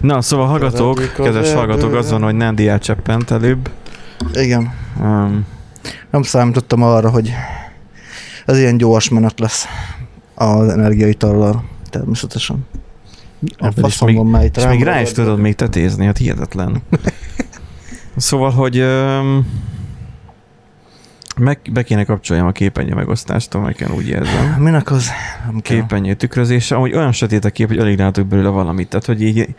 Na, szóval hallgatók, kedves hallgatók, az van, hogy Nandi elcseppent előbb. Igen. Um, Nem számítottam arra, hogy ez ilyen gyors menet lesz az energiaitallal. Természetesen. A faszom van már itt és még rá is tudod még tetézni, hát hihetetlen. szóval, hogy um, meg, be kéne kapcsoljam a képernyő megosztást, amelyeken úgy érzem. Minek az? Nem. Képernyő tükrözése, ahogy olyan sötét a kép, hogy alig látok belőle valamit. Tehát, hogy így,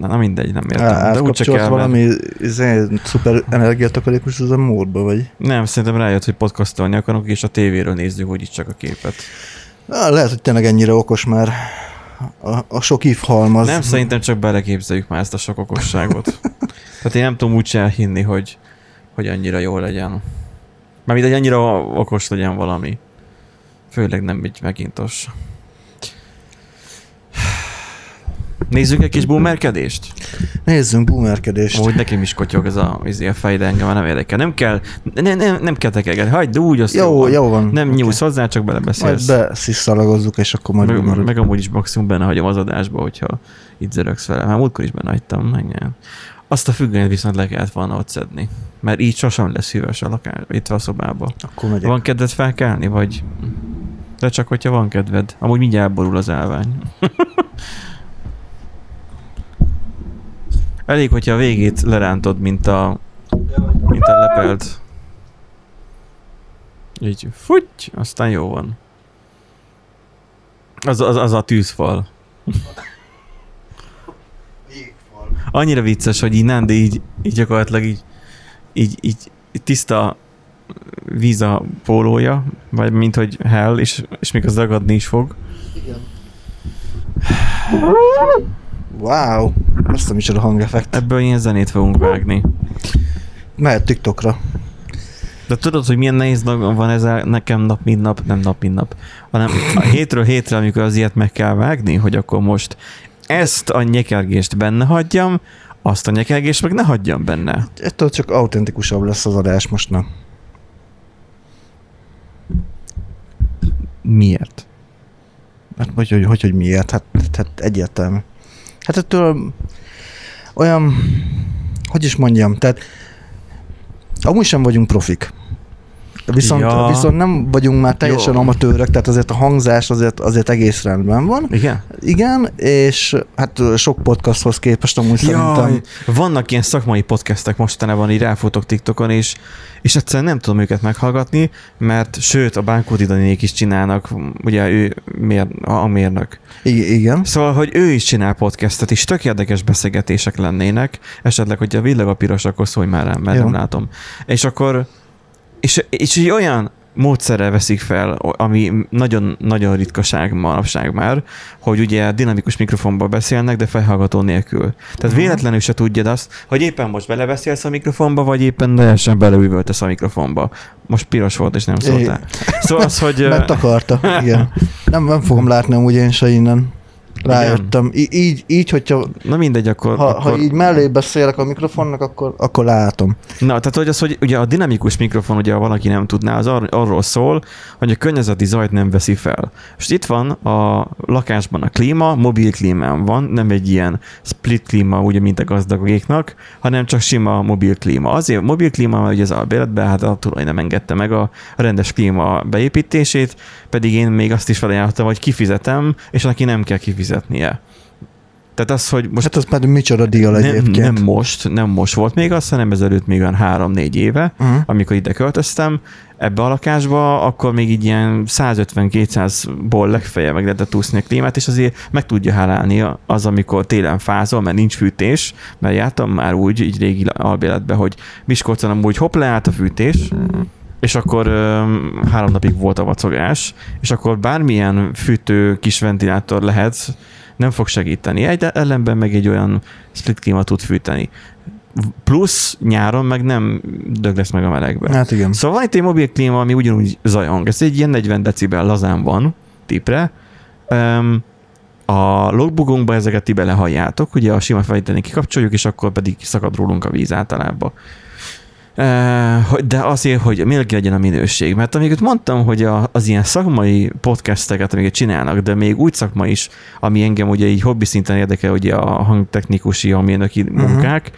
na mindegy, nem értem. Á, De úgy csak átkapcsolt kell, mert- valami izé, szuper energiatakarékos az a módba, vagy? Nem, szerintem rájött, hogy podcastolni akarok, és a tévéről nézzük, hogy itt csak a képet. Á, lehet, hogy tényleg ennyire okos már a, a sok if halmaz. Nem, szerintem csak beleképzeljük már ezt a sok okosságot. Tehát én nem tudom úgy elhinni, hogy, hogy annyira jó legyen. Mármint, hogy annyira okos legyen valami. Főleg nem egy megintos. Nézzük egy kis boomerkedést? Nézzünk boomerkedést. Úgy nekem is kotyog ez a, izé a fej, de engem már nem érdekel. Nem kell, nem, nem, nem kell tekegetni. Hagyd úgy, azt Jó, van. jó van. Nem Oké. nyúlsz hozzá, csak Majd belebeszélsz. besziszalagozzuk, és akkor majd meg, boomerod. meg, amúgy is maximum benne hagyom az adásba, hogyha itt zörögsz vele. Már múltkor is benne hagytam, meg nem. Azt a függönyt viszont le kellett volna ott szedni. Mert így sosem lesz hűvös a lakás, itt a szobába. Akkor megyek. Van kedved felkelni, vagy... De csak, hogyha van kedved. Amúgy mindjárt borul az állvány. Elég, hogyha a végét lerántod, mint a... Mint a lepelt. Így futty, aztán jó van. Az, az, az a tűzfal. Annyira vicces, hogy így nem, de így, így gyakorlatilag így, így, így, tiszta víz a pólója, vagy mint hogy hell, és, és még az ragadni is fog. Wow, azt a hangeffekt. Ebből ilyen zenét fogunk vágni. Mehet TikTokra. De tudod, hogy milyen nehéz van ezzel nekem nap, mint nap, nem nap, mint nap, hanem a hétről hétre, amikor az ilyet meg kell vágni, hogy akkor most ezt a nyekergést benne hagyjam, azt a nyekergést meg ne hagyjam benne. Ettől csak autentikusabb lesz az adás most, nem? Miért? Hát hogy, hogy, hogy, hogy miért? Hát, hát egyértelmű. Hát ettől olyan, hogy is mondjam, tehát amúgy sem vagyunk profik. Viszont, Ja. viszont nem vagyunk már teljesen Jó. amatőrök, tehát azért a hangzás azért, azért egész rendben van. Igen? Igen, és hát sok podcasthoz képest amúgy szerintem Jaj, vannak ilyen szakmai podcastek mostanában, így ráfutok TikTokon, és, és egyszerűen nem tudom őket meghallgatni, mert sőt, a Bánkóti Daniék is csinálnak, ugye ő mér, a mérnök. I- igen. Szóval, hogy ő is csinál podcastet, és tök érdekes beszélgetések lennének, esetleg, hogyha a villag a piros, akkor szólj már rám, mert Jó. nem látom. És akkor, és, és egy olyan módszerrel veszik fel, ami nagyon-nagyon ritkaság manapság már, hogy ugye dinamikus mikrofonból beszélnek, de felhallgató nélkül. Tehát Mhm. véletlenül se tudjad azt, hogy éppen most belebeszélsz a mikrofonba, vagy éppen teljesen beleüvöltesz a mikrofonba. Most piros volt, és nem szóltál. Szóval az, hogy... Mert akarta, igen. Nem, nem fogom látni amúgy én se innen. Rájöttem. Így, így, hogyha Na mindegy, akkor... ha, akkor... ha így mellé beszélek a mikrofonnak, akkor, akkor látom. Na, tehát hogy az, hogy ugye a dinamikus mikrofon, ugye ha valaki nem tudná, az ar- arról szól, hogy a környezeti zajt nem veszi fel. És itt van a lakásban a klíma, mobil klímán van, nem egy ilyen split klíma, ugye, mint a gazdagéknak, hanem csak sima mobil klíma. Azért mobil klíma, mert ugye az albéletben, hát a tulaj nem engedte meg a rendes klíma beépítését, pedig én még azt is felajánlottam, hogy kifizetem, és neki nem kell kifizetnie. Tehát az, hogy most hát az pedig micsoda deal nem, egyébként. nem most, nem most volt még az, hanem ezelőtt még olyan három-négy éve, Uh-huh. amikor ide költöztem ebbe a lakásba, akkor még így ilyen 150-200-ból legfeljebb meg lehetett úszni a klímát, és azért meg tudja hálálni az, amikor télen fázol, mert nincs fűtés, mert jártam már úgy, így régi albéletben, hogy Miskolcon amúgy hopp leállt a fűtés, és akkor ö, három napig volt a vacogás, és akkor bármilyen fűtő kis ventilátor lehet, nem fog segíteni. Egy ellenben meg egy olyan split klíma tud fűteni. Plusz nyáron meg nem dög lesz meg a melegbe. Hát igen. Szóval van itt egy mobil klíma, ami ugyanúgy zajong. Ez egy ilyen 40 decibel lazán van, tipre. Um, a logbookуnkba ezeket ti belehalljátok, ugye a sima felvételén kikapcsoljuk, és akkor pedig szakad rólunk a víz általában. Eh, De azért, hogy miért legyen a minőség. Mert amiket mondtam, hogy a, az ilyen szakmai podcasteket, amiket csinálnak, de még úgy szakma is, ami engem ugye így hobbi szinten érdekel, ugye a hangtechnikusi, amilyenöki Mhm. munkák,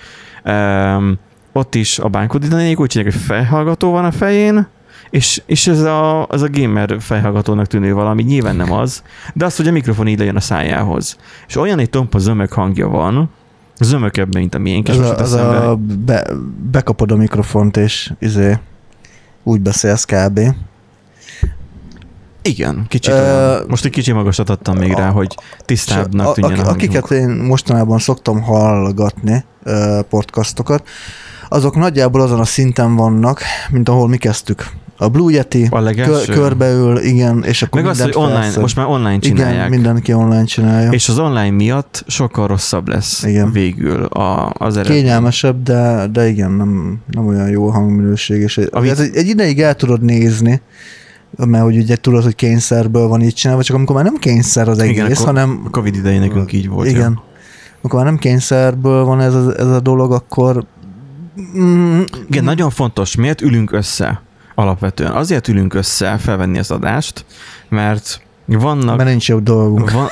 um, ott is a bánkodítanék, úgy csinálják, hogy felhallgató van a fején, és, és ez a, az a gamer felhallgatónak tűnő valami, nyilván nem az, de az, hogy a mikrofon így legyen a szájához. És olyan egy tompa zömök hangja van, zömökebb, mint a miénk, Ez a, az a be, bekapod a mikrofont, és izé, úgy beszélsz kb. Igen, kicsit Ö, olyan. Most egy kicsi magasat adtam még rá, hogy tisztábbnak a, tűnjön a, a, akiket hangjunk. én mostanában szoktam hallgatni, podcastokat, azok nagyjából azon a szinten vannak, mint ahol mi kezdtük. A Blue Yeti A kö, körbeül, igen, és akkor Meg az, hogy online, felszed. most már online csinálják. Igen, mindenki online csinálja. És az online miatt sokkal rosszabb lesz Igen. végül a, az eredmény. Kényelmesebb, de, de igen, nem, nem olyan jó hangminőség. És Amit- ez egy, egy ideig el tudod nézni, mert hogy ugye tudod, hogy kényszerből van így csinálva, csak amikor már nem kényszer az egész, Igen, akkor- hanem A Covid idején nekünk így volt. igen. Amikor már nem kényszerből van ez a, ez a dolog, akkor mm, Igen, nagyon fontos, miért ülünk össze alapvetően. Azért ülünk össze felvenni az adást, mert vannak... mert nincs jobb dolgunk. Van,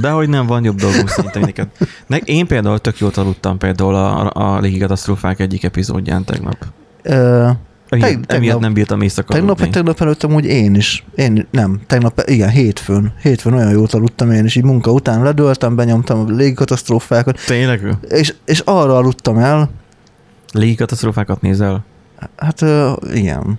de hogy nem van jobb dolgunk szerintem neked. Ne, én például tök jót aludtam például a, a légikatasztrófák egyik epizódján tegnap. Ö, Emiatt, tegnap- emiatt nem bírtam éjszaka tegnap, vagy tegnap előtt amúgy én is. Én nem, tegnap, igen, hétfőn. Hétfőn olyan jót aludtam én is, így munka után ledöltem, benyomtam a légikatasztrófákat, Tényleg? és, és arra aludtam el, Légikatasztrófákat nézel? Hát igen,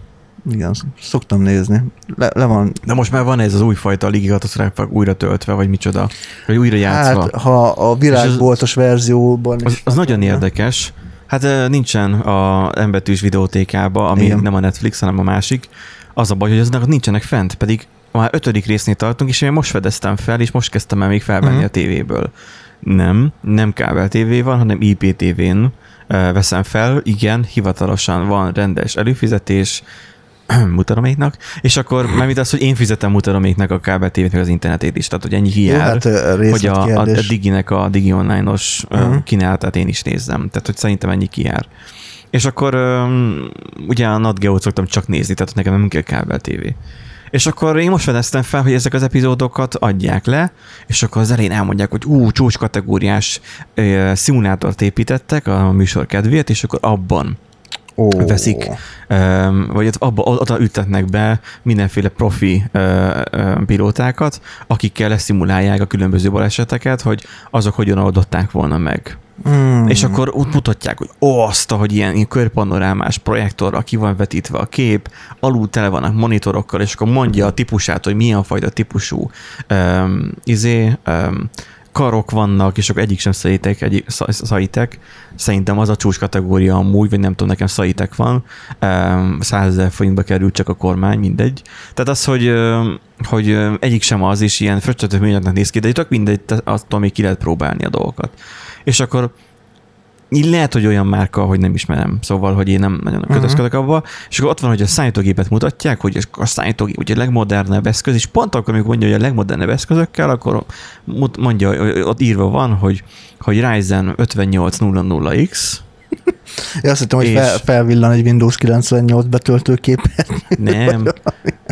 igen, szoktam nézni. Le, le van, De most már van ez az újfajta légikatasztrófák újra töltve, vagy micsoda, vagy újra játszva. hát ha a virágboltos verzióban Az, az nagyon érdekes. Hát nincsen a embetűs videótékába, ami Igen. nem a Netflix, hanem a másik. Az a baj, hogy aznak nincsenek fent, pedig már ötödik résznél tartunk, és én most fedeztem fel, és most kezdtem el még felvenni Mhm. a tévéből. Nem, nem kábel tévé van, hanem IPTV-n veszem fel. Igen, hivatalosan van rendes előfizetés, mutaroméknak, és akkor mert az, hogy én fizetem mutaroméknak a kábel tévét, meg az internetét is, tehát hogy ennyi hiány hát hogy a, a, a. Diginek a Digi Online-os uh-huh. kínálatát én is nézzem. Tehát, hogy szerintem ennyi kijár. És akkor um, ugye a Nat Geo-t szoktam csak nézni, tehát nekem nem kell kábel tévé. És akkor én most fedeztem fel, hogy ezek az epizódokat adják le, és akkor az elején elmondják, hogy ú, csúcs kategóriás ö, szimulátort építettek a műsor kedvéért, és akkor abban Ó, veszik vagy abba, oda ültetnek be mindenféle profi pilótákat, akikkel leszimulálják a különböző baleseteket, hogy azok hogyan oldották volna meg. Mm. És akkor úgy mutatják, hogy ó, azt, hogy ilyen, ilyen körpanorámás projektorral ki van vetítve a kép, alul tele vannak monitorokkal, és akkor mondja a típusát, hogy milyen fajta típusú um, izé, um, karok vannak, és akkor egyik sem szaitek, sz- szaitek. Szerintem az a csúcs kategória amúgy, vagy nem tudom, nekem szaitek van. Um, 100 ezer forintba került csak a kormány, mindegy. Tehát az, hogy, hogy egyik sem az, és ilyen fröccsötök műanyagnak néz ki, de csak mindegy, attól még ki lehet próbálni a dolgokat. És akkor így lehet, hogy olyan márka, hogy nem ismerem, szóval, hogy én nem nagyon kötözködök abba, és akkor ott van, hogy a számítógépet mutatják, hogy a számítógép ugye a legmodernebb eszköz, és pont akkor, amikor mondja, hogy a legmodernebb eszközökkel, akkor mondja, hogy ott írva van, hogy, hogy Ryzen 5800X, Én azt hittem, hogy és- fel, felvillan egy Windows 98 betöltőképet. nem,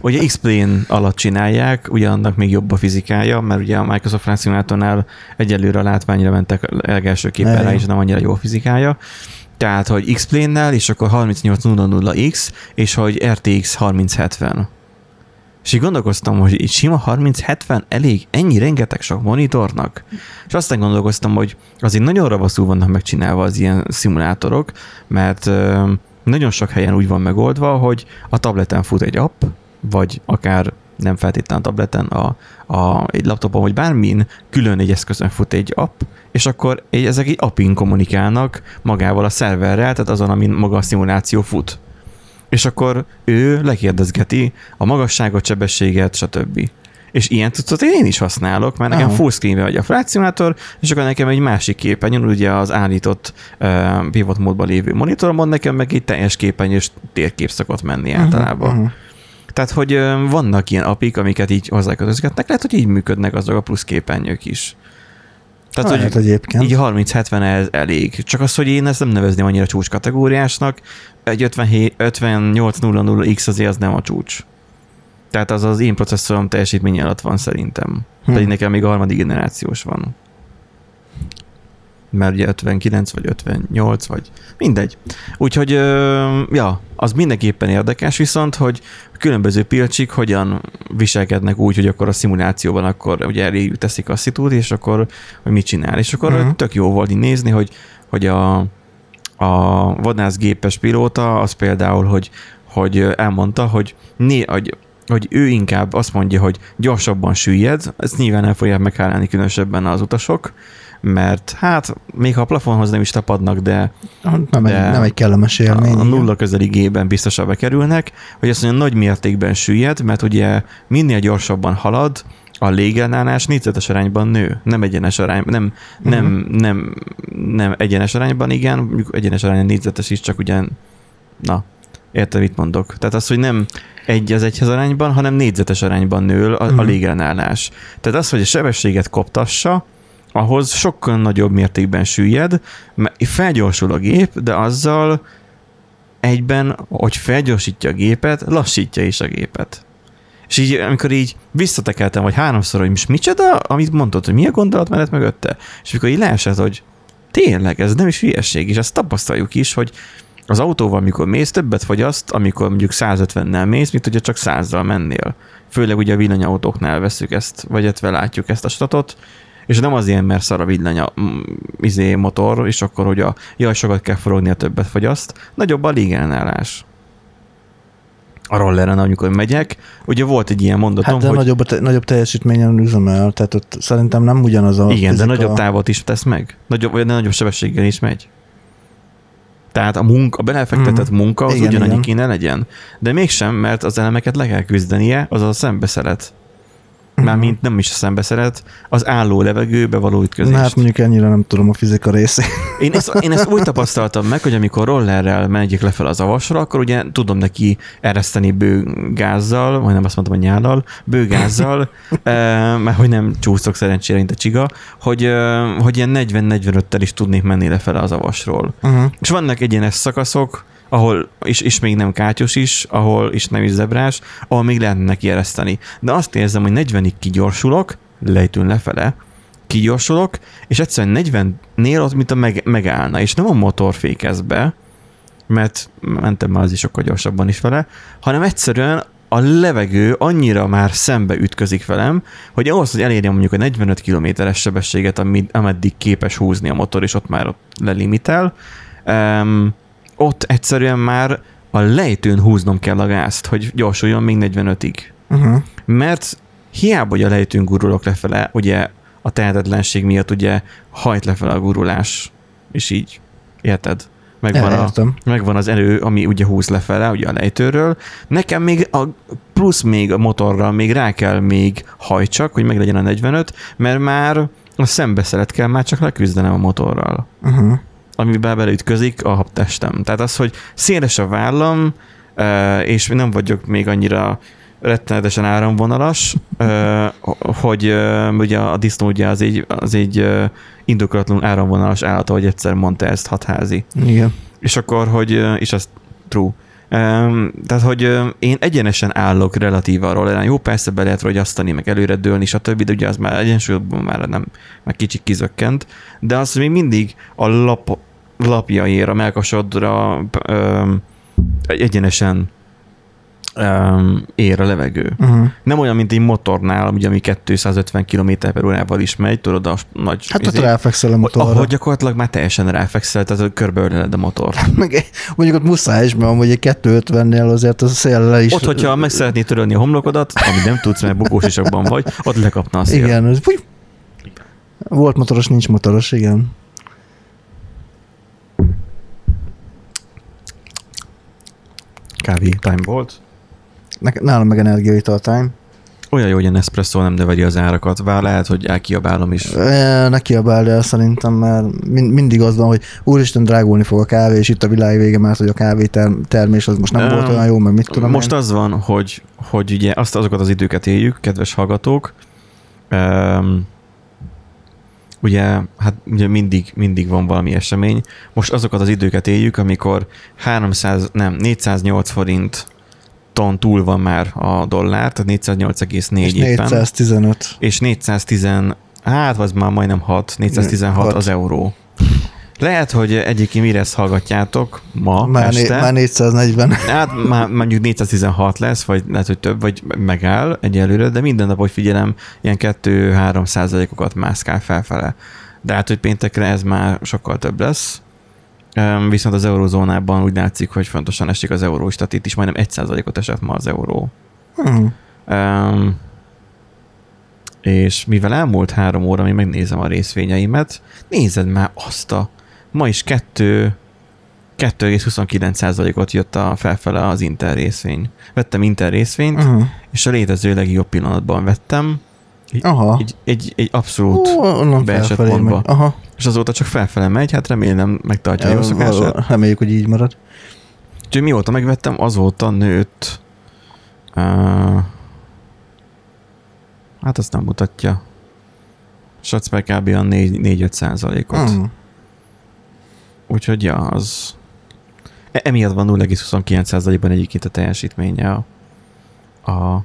ugye X-Plane alatt csinálják, ugye annak még jobb a fizikája, mert ugye a Microsoft Flight Simulatornál egyelőre a látványra mentek legelső képen rá, és nem annyira jó a fizikája. Tehát, hogy X-Plane-nel, és akkor 3800X, és hogy RTX 3070. És így gondolkoztam, hogy egy sima 3070 elég ennyi rengeteg sok monitornak. És aztán gondolkoztam, hogy azért nagyon ravaszul vannak megcsinálva az ilyen szimulátorok, mert nagyon sok helyen úgy van megoldva, hogy a tableten fut egy app, vagy akár nem feltétlenül a tableten, a, a, egy laptopon, vagy bármin külön egy eszközön fut egy app, és akkor egy, ezek egy appin kommunikálnak magával a szerverrel, tehát azon, amin maga a szimuláció fut. És akkor ő lekérdezgeti a magasságot, sebességet, stb. És ilyen cuccot én is használok, mert nekem Aha. full screen vagy a Flight Simulator, és akkor nekem egy másik képernyőn, ugye az állított uh, pivot módban lévő monitoromon, nekem meg egy teljes képernyős térkép szokott menni általában. Uh-huh. Tehát, hogy vannak ilyen apik, amiket így hozzákötözgetnek, lehet, hogy így működnek azok a plusz képernyők is. Tehát, Lehet hogy egyébként. így 30-70 ez elég. Csak az, hogy én ezt nem nevezném annyira csúcs kategóriásnak, egy 57, 5800X azért az nem a csúcs. Tehát az az én processzorom teljesítmény alatt van szerintem. Hm. Pedig nekem még a harmadik generációs van. Mert ugye 59 vagy 58 vagy mindegy. Úgyhogy, ja, az mindenképpen érdekes, viszont, hogy különböző pilcsik hogyan viselkednek úgy, hogy akkor a szimulációban akkor ugye elé teszik a szitút, és akkor hogy mit csinál. És akkor uh-huh. tök jó volt így nézni, hogy, hogy a, a vadászgépes pilóta az például, hogy, hogy elmondta, hogy, né, hogy hogy ő inkább azt mondja, hogy gyorsabban süllyed, ezt nyilván nem fogják megállni különösebben az utasok, mert hát még ha a plafonhoz nem is tapadnak, de nem, de egy, nem egy kellemes élmény. A nulla közeli gében biztosan bekerülnek, hogy azt mondja, nagy mértékben süllyed, mert ugye minél gyorsabban halad, a légellenállás négyzetes arányban nő, nem egyenes arányban, nem, uh-huh. nem, nem, nem egyenes arányban, igen, mondjuk egyenes arányban négyzetes is, csak ugyan, na, érted, mit mondok. Tehát az, hogy nem egy az egyhez arányban, hanem négyzetes arányban nő a, uh-huh. a légellenállás. Tehát az, hogy a sebességet koptassa, ahhoz sokkal nagyobb mértékben süllyed, mert felgyorsul a gép, de azzal egyben, hogy felgyorsítja a gépet, lassítja is a gépet. És így, amikor így visszatekeltem, vagy háromszor, hogy most micsoda, amit mondtad, hogy mi a gondolat mellett mögötte, és amikor így leesett, hogy tényleg, ez nem is hülyeség, és ezt tapasztaljuk is, hogy az autóval, amikor mész, többet fogyaszt, amikor mondjuk 150-nel mész, mint hogyha csak 100-zal mennél. Főleg ugye a villanyautóknál veszük ezt, vagy etve látjuk ezt a statot, és nem az ilyen, mert szar a villany a izé motor, és akkor, hogy a jaj, sokat kell forogni, a többet fogyaszt. Nagyobb a légellenállás. A rolleren, amikor megyek, ugye volt egy ilyen mondatom, hát de hogy... Nagyobb, te, nagyobb teljesítményen üzemel, tehát ott szerintem nem ugyanaz a Igen, fizika... de nagyobb távot is tesz meg. Nagyobb, vagy nagyobb sebességgel is megy. Tehát a, munka, a belefektetett mm. munka az igen, ugyanannyi igen. kéne legyen. De mégsem, mert az elemeket le kell küzdenie, az a szembeszeret. Mármint nem is a szembeszeret, az álló levegőbe való ütközést. Na, hát mondjuk ennyire nem tudom a fizika részét. Én ezt, én ezt úgy tapasztaltam meg, hogy amikor rollerrel megyek lefelé az avasra, akkor ugye tudom neki ereszteni bőgázzal, vagy nem azt mondtam, hogy nyállal, bőgázzal, mert hogy nem csúszok szerencsére, mint a csiga, hogy, hogy ilyen 40-45-tel is tudnék menni lefelé az avasról. Uh-huh. És vannak egyenes szakaszok, ahol is, is még nem kátyos is, ahol is nem is zebrás, ahol még lehetne neki ereszteni. De azt érzem, hogy 40-ig kigyorsulok, lejtőn lefele, kigyorsulok, és egyszerűen 40-nél ott, mint a meg, megállna, és nem a motor fékez be, mert mentem már az is sokkal gyorsabban is vele, hanem egyszerűen a levegő annyira már szembe ütközik velem, hogy ahhoz, hogy elérjem mondjuk a 45 kilométeres sebességet, ameddig képes húzni a motor, és ott már ott lelimitel, um, ott egyszerűen már a lejtőn húznom kell a gázt, hogy gyorsuljon még 45-ig. Uh-huh. Mert hiába, hogy a lejtőn gurulok lefele, ugye a tehetetlenség miatt ugye hajt lefele a gurulás, és így, érted? Megvan, a, megvan az elő, ami ugye húz lefele, ugye a lejtőről. Nekem még a plusz még a motorral még rá kell még hajtsak, hogy meg legyen a 45, mert már a szembeszeret kell már csak leküzdenem a motorral. Uh-huh amiben beleütközik a testem. Tehát az, hogy széles a vállam, és nem vagyok még annyira rettenetesen áramvonalas, hogy ugye a disznó ugye az egy, az egy indokolatlanul áramvonalas állat, ahogy egyszer mondta ezt hatházi. Igen. És akkor, hogy, és az true, tehát, hogy én egyenesen állok relatív arról, jó, persze be lehet rogyasztani, meg előre dőlni, stb., de ugye az már egyensúlyban már nem, már kicsit kizökkent, de az még mindig a lap, lapjaira, melkasodra öm, egyenesen öm, ér a levegő. Uh-huh. Nem olyan, mint egy motornál, ugye, ami 250 km per órával is megy, tudod, a nagy... Hát ott izé, ráfekszel a motorra. Ahogy gyakorlatilag már teljesen ráfekszel, tehát körbeöleled a motor. Meg, mondjuk ott muszáj is, mert amúgy egy 250-nél azért az széllel is... Ott, hogyha meg szeretnéd törölni a homlokodat, ami nem tudsz, mert bukós isakban vagy, ott lekapna a szél. Igen, volt motoros, nincs motoros, igen. Kávé time volt. Nálam meg energiaital time. Olyan jó, hogy a Nespresso nem növeli az árakat. Vár lehet, hogy elkiabálom is. E, ne kiabálj el szerintem, mert mindig az van, hogy úristen drágulni fog a kávé, és itt a világ vége, mert hogy a kávé termés az most nem um, volt olyan jó, mert mit tudom Most én. az van, hogy, hogy ugye azt azokat az időket éljük, kedves hallgatók, um, ugye, hát ugye mindig, mindig van valami esemény. Most azokat az időket éljük, amikor 300, nem, 408 forint ton túl van már a dollár, tehát 408,4 És éppen. 415. És 410, hát az már majdnem 6, 416 Hat. az euró. Lehet, hogy egyébként mire ezt hallgatjátok ma Már, né, este. már 440. Hát már mondjuk 416 lesz, vagy lehet, hogy több, vagy megáll egyelőre, de minden nap, hogy figyelem, ilyen 2-3 százalékokat mászkál felfele. De hát, hogy péntekre ez már sokkal több lesz. Viszont az eurozónában úgy látszik, hogy fontosan esik az euró, tehát itt is majdnem 1 százalékot esett ma az euró. Hmm. Um, és mivel elmúlt három óra, mi megnézem a részvényeimet, nézed már azt a, ma is 2 2,29%-ot jött a felfele az Inter részvény. Vettem Inter részvényt, Uh-huh. és a létező legjobb pillanatban vettem. Aha. Egy, egy, egy abszolút, onnan beesett pontba. Aha. és azóta csak felfele megy, hát remélem megtartja a jó szokását. Reméljük, hogy így marad. Úgyhogy mióta megvettem, azóta nőtt. Uh, hát azt nem mutatja. Satsz kb. a 4-5 százalékot. Mm. Úgyhogy ja, az... E- Emiatt van 0,29 százalékban egyébként a teljesítménye a, a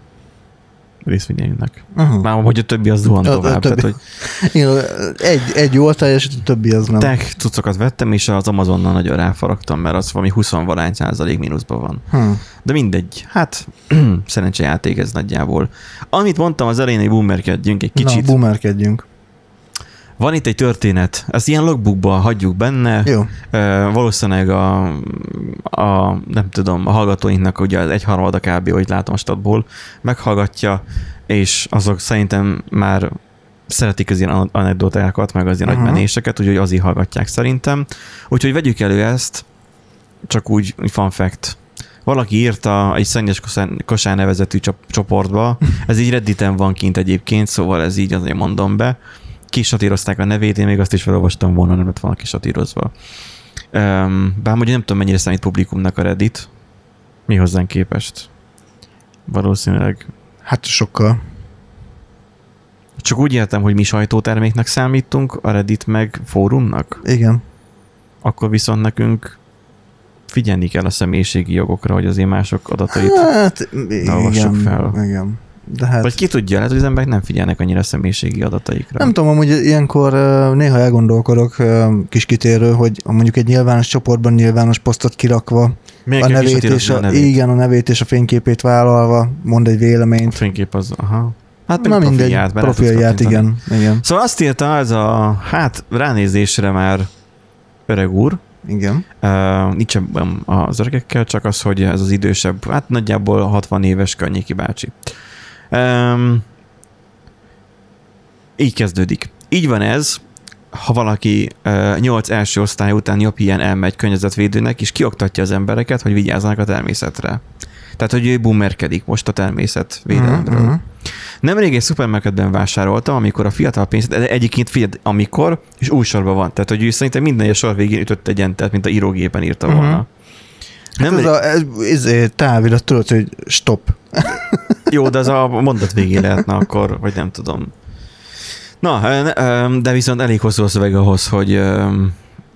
részvényeinknek. Uh-huh. Már hogy a többi az zuhan A- a tovább. többi. Tehát, hogy Igen, egy, egy jól teljesít, a többi az nem. tech cuccokat vettem, és az Amazonnal nagyon ráfaragtam, mert az valami 20 valány százalék mínuszban van. Hm. De mindegy, hát szerencsejáték ez nagyjából. Amit mondtam az elején, hogy boomerkedjünk egy kicsit. Na, boomerkedjünk. Van itt egy történet, ezt ilyen logbookba hagyjuk benne. Jó. Valószínűleg a, a, nem tudom, a hallgatóinknak ugye az egyharmada kb. hogy látom a statból, meghallgatja, és azok szerintem már szeretik az ilyen anekdotákat, meg az ilyen uh-huh. menéseket, úgyhogy azért hallgatják szerintem. Úgyhogy vegyük elő ezt, csak úgy, úgy fun fact. Valaki írta egy szennyes kosár, kosár nevezetű csop- csoportba, ez így Redditen van kint egyébként, szóval ez így azért mondom be. Kisatírozták a nevét, én még azt is felolvastam volna, nem lett volna kisatírozva. Um, bár mondjuk nem tudom, mennyire számít publikumnak a Reddit. Mi hozzánk képest? Valószínűleg. Hát sokkal. Csak úgy értem, hogy mi sajtóterméknek számítunk, a Reddit meg fórumnak. Igen. Akkor viszont nekünk figyelni kell a személyiségi jogokra, hogy azért mások adatait. Hát, igen, fel. igen. De hát Vagy ki tudja, lehet, hogy az emberek nem figyelnek annyira a személyiségi adataikra. nem tudom, amúgy ilyenkor néha elgondolkodok kis kitérő, hogy mondjuk egy nyilvános csoportban nyilvános posztot kirakva, Miért a nevét, és a, a nevét? igen, a nevét és a fényképét vállalva, mond egy A véleményt. fénykép az, aha. Hát Na a mindegy, profilját, profilját, igen, igen, Szóval azt írta ez a, hát ránézésre már öreg úr, igen. Uh, nincs az öregekkel, csak az, hogy ez az idősebb, hát nagyjából 60 éves környéki bácsi. Um, így kezdődik. Így van ez, ha valaki uh, 8 első osztály után jobb ilyen elmegy környezetvédőnek, és kioktatja az embereket, hogy vigyázzanak a természetre. Tehát, hogy ő boomerkedik most a természetvédelemről. Mhm. Nemrég egy szupermarketben vásároltam, amikor a fiatal pénzt, egyébként figyelj, amikor, és új sorban van. Tehát, hogy ő szerintem minden egyes sor végén ütött egy entert, mint a írógépen írta volna. Hát ez Nemrég, a ez, ez, távirat, tudod, hogy stop. Jó, de az a mondat végén lehetne akkor, vagy nem tudom. Na, de viszont elég hosszú a szöveg ahhoz, hogy,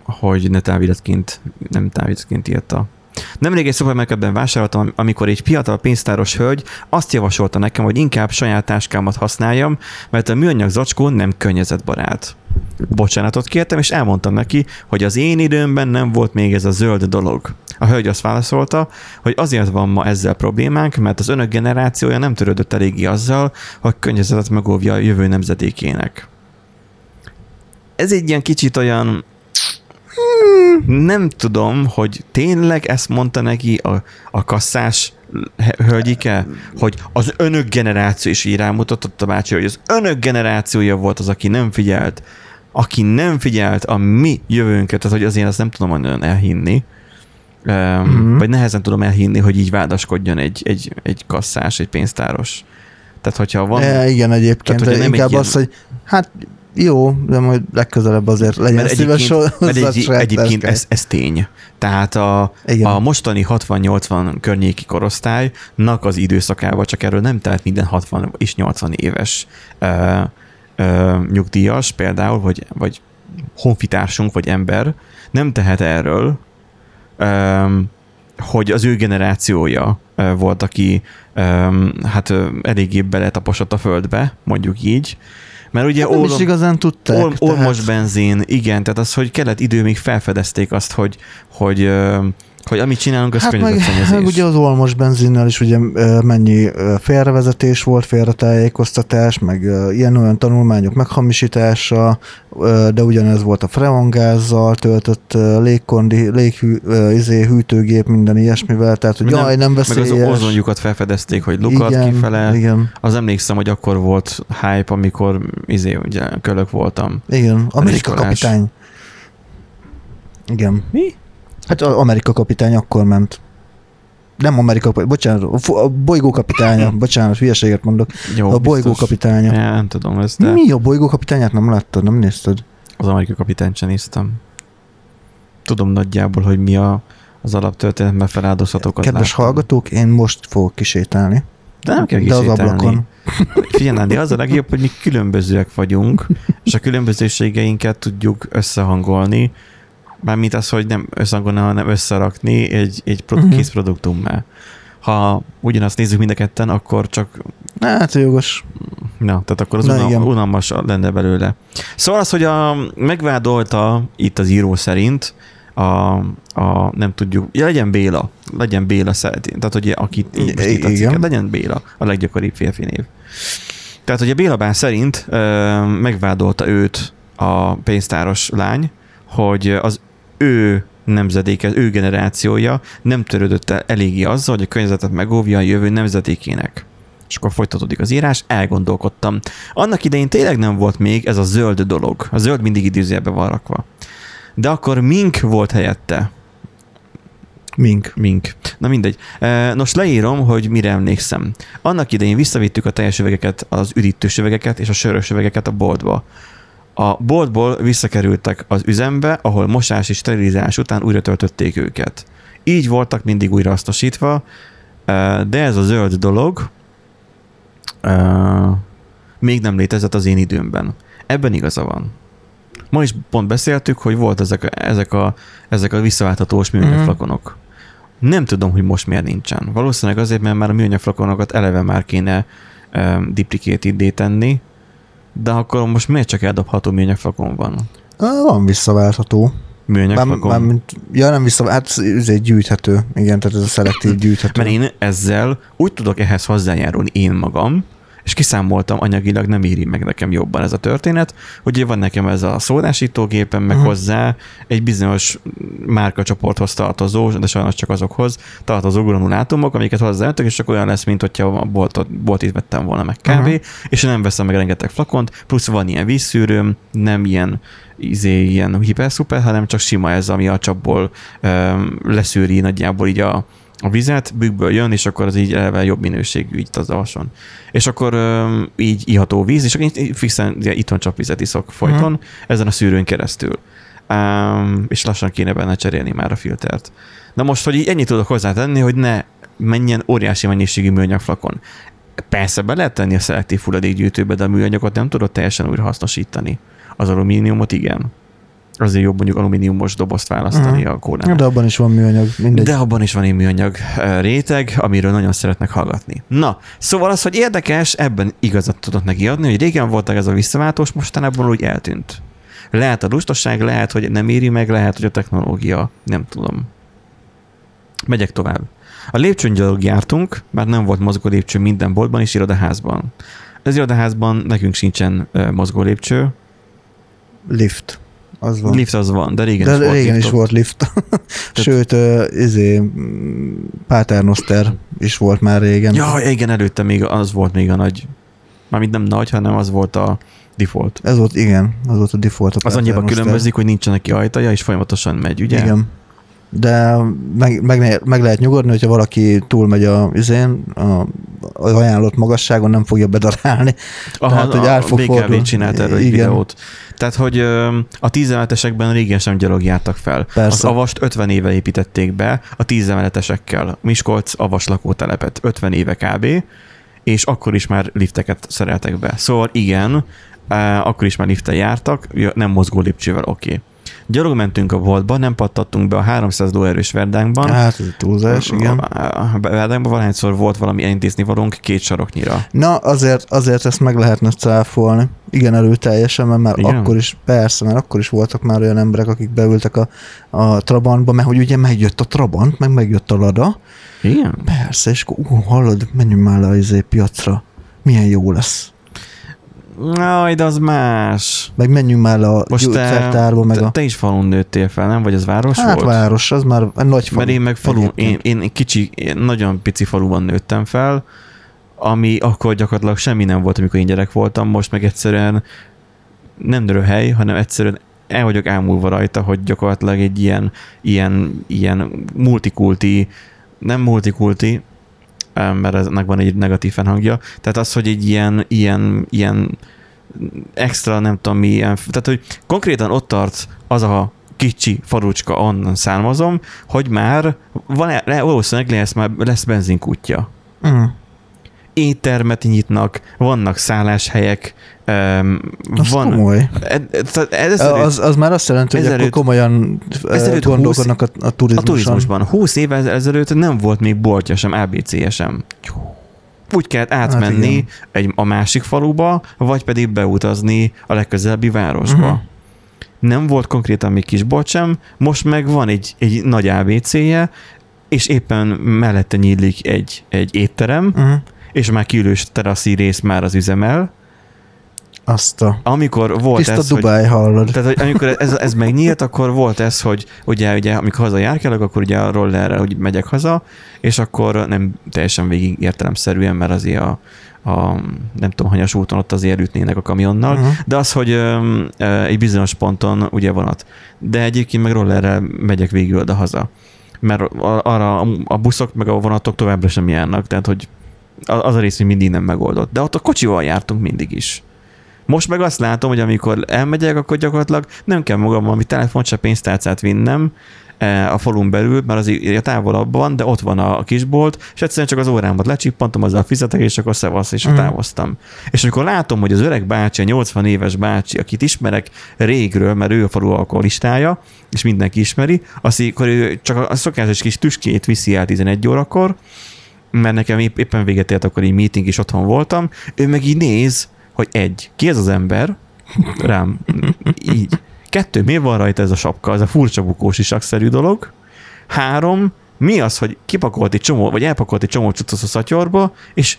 hogy ne táviratként, nem táviratként írta. Nemrég egy szupermarketben vásároltam, amikor egy fiatal pénztáros hölgy azt javasolta nekem, hogy inkább saját táskámat használjam, mert a műanyag zacskó nem környezetbarát. Bocsánatot kértem, és elmondtam neki, hogy az én időmben nem volt még ez a zöld dolog. A hölgy azt válaszolta, hogy azért van ma ezzel problémánk, mert az önök generációja nem törődött eléggé azzal, hogy környezetet megóvja a jövő nemzedékének. Ez egy ilyen kicsit olyan nem tudom, hogy tényleg ezt mondta neki a, a kasszás hölgyike, hogy az önök generáció, és így rámutatott a bácsi, hogy az önök generációja volt az, aki nem figyelt, aki nem figyelt a mi jövőnket, tehát hogy azért azt nem tudom nagyon elhinni, Mhm. vagy nehezen tudom elhinni, hogy így vádaskodjon egy, egy, egy kasszás, egy pénztáros. Tehát, hogyha van... E, igen, egyébként, Tehát, nem inkább ilyen- az, hogy hát jó, de majd legközelebb azért legyen Mert szíves egyébként, mert egy, egyébként ez, ez tény. Tehát a, Igen. a mostani 60-80 környéki korosztálynak az időszakában csak erről nem tehet minden 60 és 80 éves uh, ö, nyugdíjas például, vagy, vagy honfitársunk, vagy ember nem tehet erről, ö, hogy az ő generációja volt, aki hát eléggé beletaposott a földbe, mondjuk így, mert ugye Hát nem is igazán tudták. Ol, olmos benzin, igen, tehát az, hogy kellett idő, míg felfedezték azt, hogy, hogy, hogy amit csinálunk, az Hát környezetszennyezés. meg ugye az olmos benzinnel is ugye mennyi félrevezetés volt, félretájékoztatás, meg ilyen-olyan tanulmányok meghamisítása, de ugyanez volt a freongázzal töltött légkondi, léghű, izé, hűtőgép, minden ilyesmivel, tehát hogy Nem, jaj, nem Meg az veszélyes. ozonjukat felfedezték, hogy lukat igen, kifele. Igen, Az emlékszem, hogy akkor volt hype, amikor izé, ugye, kölök voltam. igen. Amerika kapitány. Igen. Mi? Hát a Amerika kapitány akkor ment. Nem Amerika, bocsánat, a bolygó kapitánya, bocsánat, hülyeséget mondok. Jó, a bolygó biztos. kapitánya. Ja, nem tudom ezt, de Mi a bolygó kapitányát nem láttad, nem nézted? az amerikai kapitányt sem néztem. Tudom nagyjából, hogy mi a, az alaptörténet, mert feláldozhatókat Kedves láttam. hallgatók, én most fogok kisétálni. De nem kell De az kisétálni. ablakon. Figyelj, Nándi, az a legjobb, hogy mi különbözőek vagyunk, és a különbözőségeinket tudjuk összehangolni, mármint az, hogy nem összehangolni, hanem összerakni egy, egy Mhm. kész produktummá. Ha ugyanazt nézzük mind a ketten, akkor csak Hát jogos. Na, tehát akkor az Na, unal, igen. unalmas lenne belőle. Szóval az, hogy a, megvádolta itt az író szerint a, a nem tudjuk, ja, legyen Béla, legyen Béla szereti, tehát hogy akit így most I- itt a cikket, legyen Béla, a leggyakoribb férfi név. Tehát, hogy a Béla bár szerint ö, megvádolta őt a pénztáros lány, hogy az ő nemzedéke, ő generációja nem törődött el eléggé azzal, hogy a környezetet megóvja a jövő nemzedékének. És akkor folytatódik az írás, elgondolkodtam. Annak idején tényleg nem volt még ez a zöld dolog. A zöld mindig idézőjelbe van rakva. De akkor mink volt helyette. Mink. Mink. Na mindegy. E, Nos, leírom, hogy mire emlékszem. Annak idején visszavittük a teljes üvegeket, az üdítős üvegeket és a sörös üvegeket a boltba. A boltból visszakerültek az üzembe, ahol mosás és sterilizálás után újra töltötték őket. Így voltak mindig újra hasznosítva, e, de ez a zöld dolog e, még nem létezett az én időmben. Ebben igaza van. Ma is pont beszéltük, hogy volt ezek a, ezek a, ezek a visszaválthatós műanyag Mhm. flakonok. Nem tudom, hogy most miért nincsen. Valószínűleg azért, mert már a műanyag flakonokat eleve már kéne um, duplicate tenni, de akkor most miért csak eldobható műanyag flakon van? Van visszaváltható. Műanyag Már, már, ja, nem vissza, hát ez egy gyűjthető. Igen, tehát ez a szelektív gyűjthető. Mert én ezzel úgy tudok ehhez hozzájárulni én magam, és kiszámoltam, anyagilag nem éri meg nekem jobban ez a történet, hogy van nekem ez a szódásítógépem, meg Mhm. hozzá egy bizonyos márkacsoporthoz tartozó, de sajnos csak azokhoz tartozó granulátumok, amiket hozzáöntek, és csak olyan lesz, mint hogyha a boltot, boltit vettem volna meg kb. Aha. és nem veszem meg rengeteg flakont, plusz van ilyen vízszűrőm, nem ilyen izé, ilyen hiper-szuper, hanem csak sima ez, ami a csapból öm, leszűri nagyjából így a, a vizet, bükkből jön, és akkor az így eleve jobb minőségű így az alson. És akkor öm, így iható víz, és akkor így fixen itthon csak vizet iszok folyton, Mhm. ezen a szűrőn keresztül. Um, és lassan kéne benne cserélni már a filtert. Na most, hogy így ennyit tudok hozzátenni, hogy ne menjen óriási mennyiségű műanyag flakon. Persze be lehet tenni a szelektív hulladékgyűjtőbe, de a műanyagot nem tudod teljesen újra hasznosítani. Az alumíniumot igen. Azért jobb mondjuk alumíniumos dobozt választani Mhm. a kólánál. De abban is van műanyag, mindegy. De abban is van egy műanyag réteg, amiről nagyon szeretnek hallgatni. Na, szóval az, hogy érdekes, ebben igazat tudok neki adni, hogy régen voltak ez a visszaváltós, mostanában úgy eltűnt. Lehet a lustaság, lehet, hogy nem éri meg, lehet, hogy a technológia, nem tudom. Megyek tovább. A lépcsőn gyalog jártunk, már nem volt mozgó lépcső minden boltban és irodaházban. Az irodaházban nekünk sincsen mozgó lépcső, Lift. Az van. lift az van, de régen De is volt régen is liftok. volt lift. Sőt, uh, izé, Paternoster is volt már régen. Ja, igen, előtte még az volt még a nagy, mármint nem nagy, hanem az volt a default. Ez volt, igen, az volt a default. A Az annyiban különbözik, hogy nincsen neki ajtaja, és folyamatosan megy, ugye? Igen. De meg, meg, meg, lehet nyugodni, hogyha valaki túlmegy a, izén, a, az ajánlott magasságon, nem fogja bedarálni. Aha, Tehát, hogy át fog BKV csinált erről egy videót. Tehát, hogy a tízemeletesekben régen sem gyalog jártak fel. Persze. Az avast 50 éve építették be a tízemeletesekkel. Miskolc avas lakótelepet 50 éve kb. És akkor is már lifteket szereltek be. Szóval igen, akkor is már liftel jártak, nem mozgó lépcsővel, oké. Okay. Gyalog mentünk a boltba, nem pattattunk be a 300 lóerős verdánkban. Hát ez túlzás, igen. A verdánkban valahányszor volt valami elintézni valónk két saroknyira. Na, azért, azért ezt meg lehetne cáfolni. Igen, erőteljesen, mert már Igen? akkor is, persze, mert akkor is voltak már olyan emberek, akik beültek a, a Trabantba, mert hogy ugye megjött a Trabant, meg megjött a Lada. Igen? Persze, és akkor, ú, hallod, menjünk már le a izé piacra. Milyen jó lesz. Aj, de az más. Meg menjünk már le a Most te, meg te, a... te is falun nőttél fel, nem? Vagy az város Hát volt? város, az már nagy falu. Mert én meg falu, én, én kicsi, én nagyon pici faluban nőttem fel, ami akkor gyakorlatilag semmi nem volt, amikor én gyerek voltam, most meg egyszerűen nem hely, hanem egyszerűen el vagyok ámulva rajta, hogy gyakorlatilag egy ilyen, ilyen, ilyen multikulti, nem multikulti, mert ennek van egy negatív fennhangja, tehát az, hogy egy ilyen, ilyen, ilyen extra, nem tudom milyen, tehát hogy konkrétan ott tart az a kicsi falucska, onnan származom, hogy már van, le- valószínűleg lesz, már lesz benzinkútja. Mm. Éttermet nyitnak, vannak szálláshelyek, um, Az van... komoly. Ez, Az, az már azt jelenti, hogy akkor komolyan ezelőtt gondolkodnak a, a a turizmuson. turizmusban. 20 évvel ezelőtt nem volt még boltja sem, ABC-je sem. Úgy kellett átmenni igen. egy, a másik faluba, vagy pedig beutazni a legközelebbi városba. Mhm. Nem volt konkrétan még kisbolt sem, most meg van egy, egy nagy ABC-je, és éppen mellette nyílik egy, egy étterem, Uh-huh. És már kiülős teraszi rész már az üzemel. Azt a Amikor volt tiszta ez, hogy Dubáj hallod. tehát, hogy amikor ez, ez megnyílt, akkor volt ez, hogy ugye, ugye amikor hazajárkálok, akkor ugye a rollerrel úgy megyek haza, és akkor nem teljesen végig értelemszerűen, mert azért a, a nem tudom, hanyas úton ott azért ütnének a kamionnal, Uh-huh. de az, hogy ö, ö, egy bizonyos ponton ugye vonat. De egyébként meg rollerrel megyek végül oda haza. Mert arra a- buszok meg a vonatok továbbra sem járnak, tehát hogy az a rész még mindig nem megoldott. De ott a kocsival jártunk mindig is. Most meg azt látom, hogy amikor elmegyek, akkor gyakorlatilag nem kell magam valami telefont, se pénztárcát vinnem eh, a falun belül, mert az a távolabb van, de ott van a kisbolt, és egyszerűen csak az órámat lecsippantom, azzal fizetek, és akkor szevasz, és mm. távoztam. És amikor látom, hogy az öreg bácsi, a 80 éves bácsi, akit ismerek régről, mert ő a falu alkoholistája, és mindenki ismeri, azt így, akkor ő csak a szokásos kis tüskét viszi el 11 órakor, mert nekem épp, éppen véget ért, akkor így meeting is otthon voltam, ő meg így néz, hogy egy, ki ez az ember, rám, így. Kettő, miért van rajta ez a sapka, ez a furcsa bukós isakszerű dolog. Három, mi az, hogy kipakolt egy csomó, vagy elpakolt egy csomó cuccot a szatyorba, és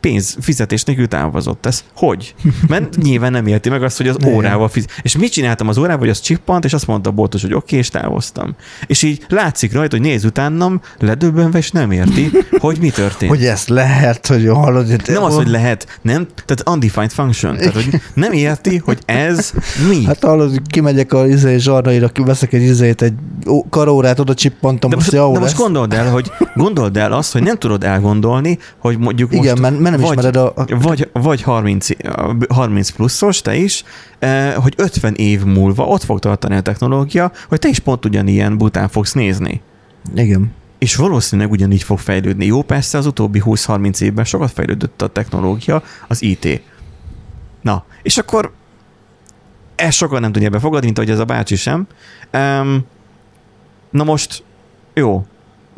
pénz, fizetés nélkül távozott. Ez hogy? Mert nyilván nem érti meg azt, hogy az Igen. órával fizet. És mit csináltam az órával, hogy az csippant, és azt mondta a boltos, hogy oké, okay, és távoztam. És így látszik rajta, hogy néz utánam, ledöbbenve, és nem érti, hogy mi történt. Hogy ezt lehet, hogy hallod. hogy- Nem az, hogy lehet, nem, tehát undefined function, tehát hogy nem érti, hogy ez mi. Hát hallod, hogy kimegyek a izé zsarnaira, veszek egy izét, egy karórát, oda csippantom, de most, de most gondold el, hogy gondold el azt, hogy nem tudod elgondolni, hogy mondjuk Igen, most mert, mert nem vagy, ismered a, a vagy, vagy 30, 30 pluszos, te is, eh, hogy 50 év múlva ott fog tartani a technológia, hogy te is pont ugyanilyen bután fogsz nézni. Igen. És valószínűleg ugyanígy fog fejlődni. Jó, persze az utóbbi 20-30 évben sokat fejlődött a technológia, az IT. Na, és akkor ezt sokan nem tudja befogadni, mint ahogy ez a bácsi sem. Um, na most, jó,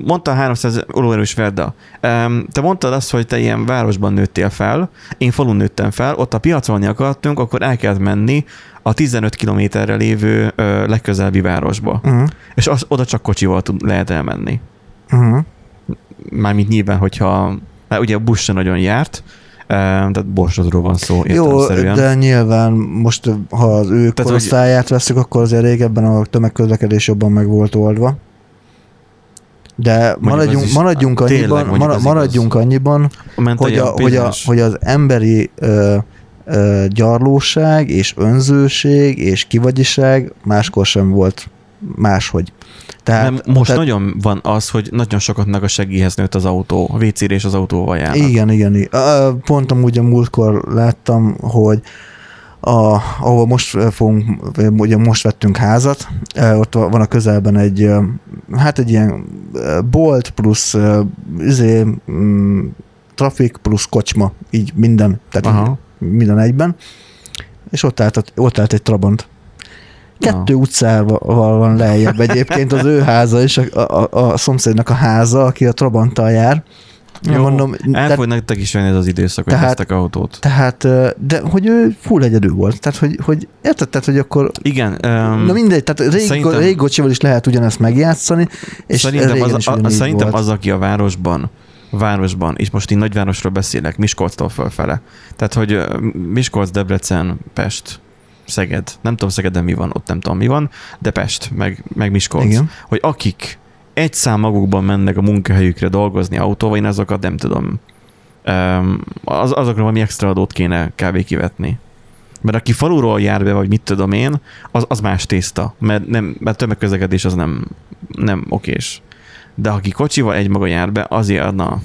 mondta a 300 olóerős Verda. Te mondtad azt, hogy te ilyen városban nőttél fel, én falun nőttem fel, ott a piacolni akartunk, akkor el kellett menni a 15 kilométerre lévő ö, legközelebbi városba. Uh-huh. És az, oda csak kocsival tud, lehet elmenni. Uh-huh. Mármint nyilván, hogyha hát ugye a busz se nagyon járt, eh, tehát borsodról van szó Jó, de nyilván most, ha az ő hogy- korosztályát veszük, akkor azért régebben a tömegközlekedés jobban meg volt oldva. De maradjunk, is- maradjunk, annyiban, mondjuk mara, az igaz. maradjunk annyiban, hogy, a, hogy, a, hogy az emberi ö, ö, gyarlóság és önzőség és kivagyiság máskor sem volt máshogy. Tehát, Mert most tehát, nagyon van az, hogy nagyon sokatnak a segélyhez nőtt az autó, a WC-re és az autóval járnak. Igen, igen. igen. Pont amúgy a múltkor láttam, hogy a, ahol most fogunk, ugye most vettünk házat, ö, ott van a közelben egy, ö, hát egy ilyen bolt plusz ö, izé, mm, trafik plusz kocsma, így minden, tehát Aha. minden egyben. és ott állt, ott állt egy Trabant. Kettő Na. utcával van lejjebb egyébként az ő háza és a, a, a szomszédnak a háza, aki a Trabanttal jár. Jó, mondom, El fog nektek is jönni ez az időszak, hogy Tehát- vesztek autót. tehát, de hogy ő full egyedül volt. Tehát, hogy, hogy érted, tehát, hogy akkor Igen. Um, Na mindegy, tehát rég, rég kocsival is lehet ugyanezt megjátszani, és szerintem az, a, a, szerintem volt. az, aki a városban, városban, és most én nagyvárosról beszélek, Miskolctól fölfele. Tehát, hogy Miskolc, Debrecen, Pest, Szeged. Nem tudom Szegeden mi van, ott nem tudom mi van, de Pest, meg, meg Miskolc. Igen. Hogy akik egy szám magukban mennek a munkahelyükre dolgozni autóval, én azokat nem tudom. Az, azokra valami extra adót kéne kb. kivetni. Mert aki faluról jár be, vagy mit tudom én, az, az más tészta. Mert, nem, mert tömegközlekedés az nem, nem okés. De aki kocsival egy maga jár be, azért, na...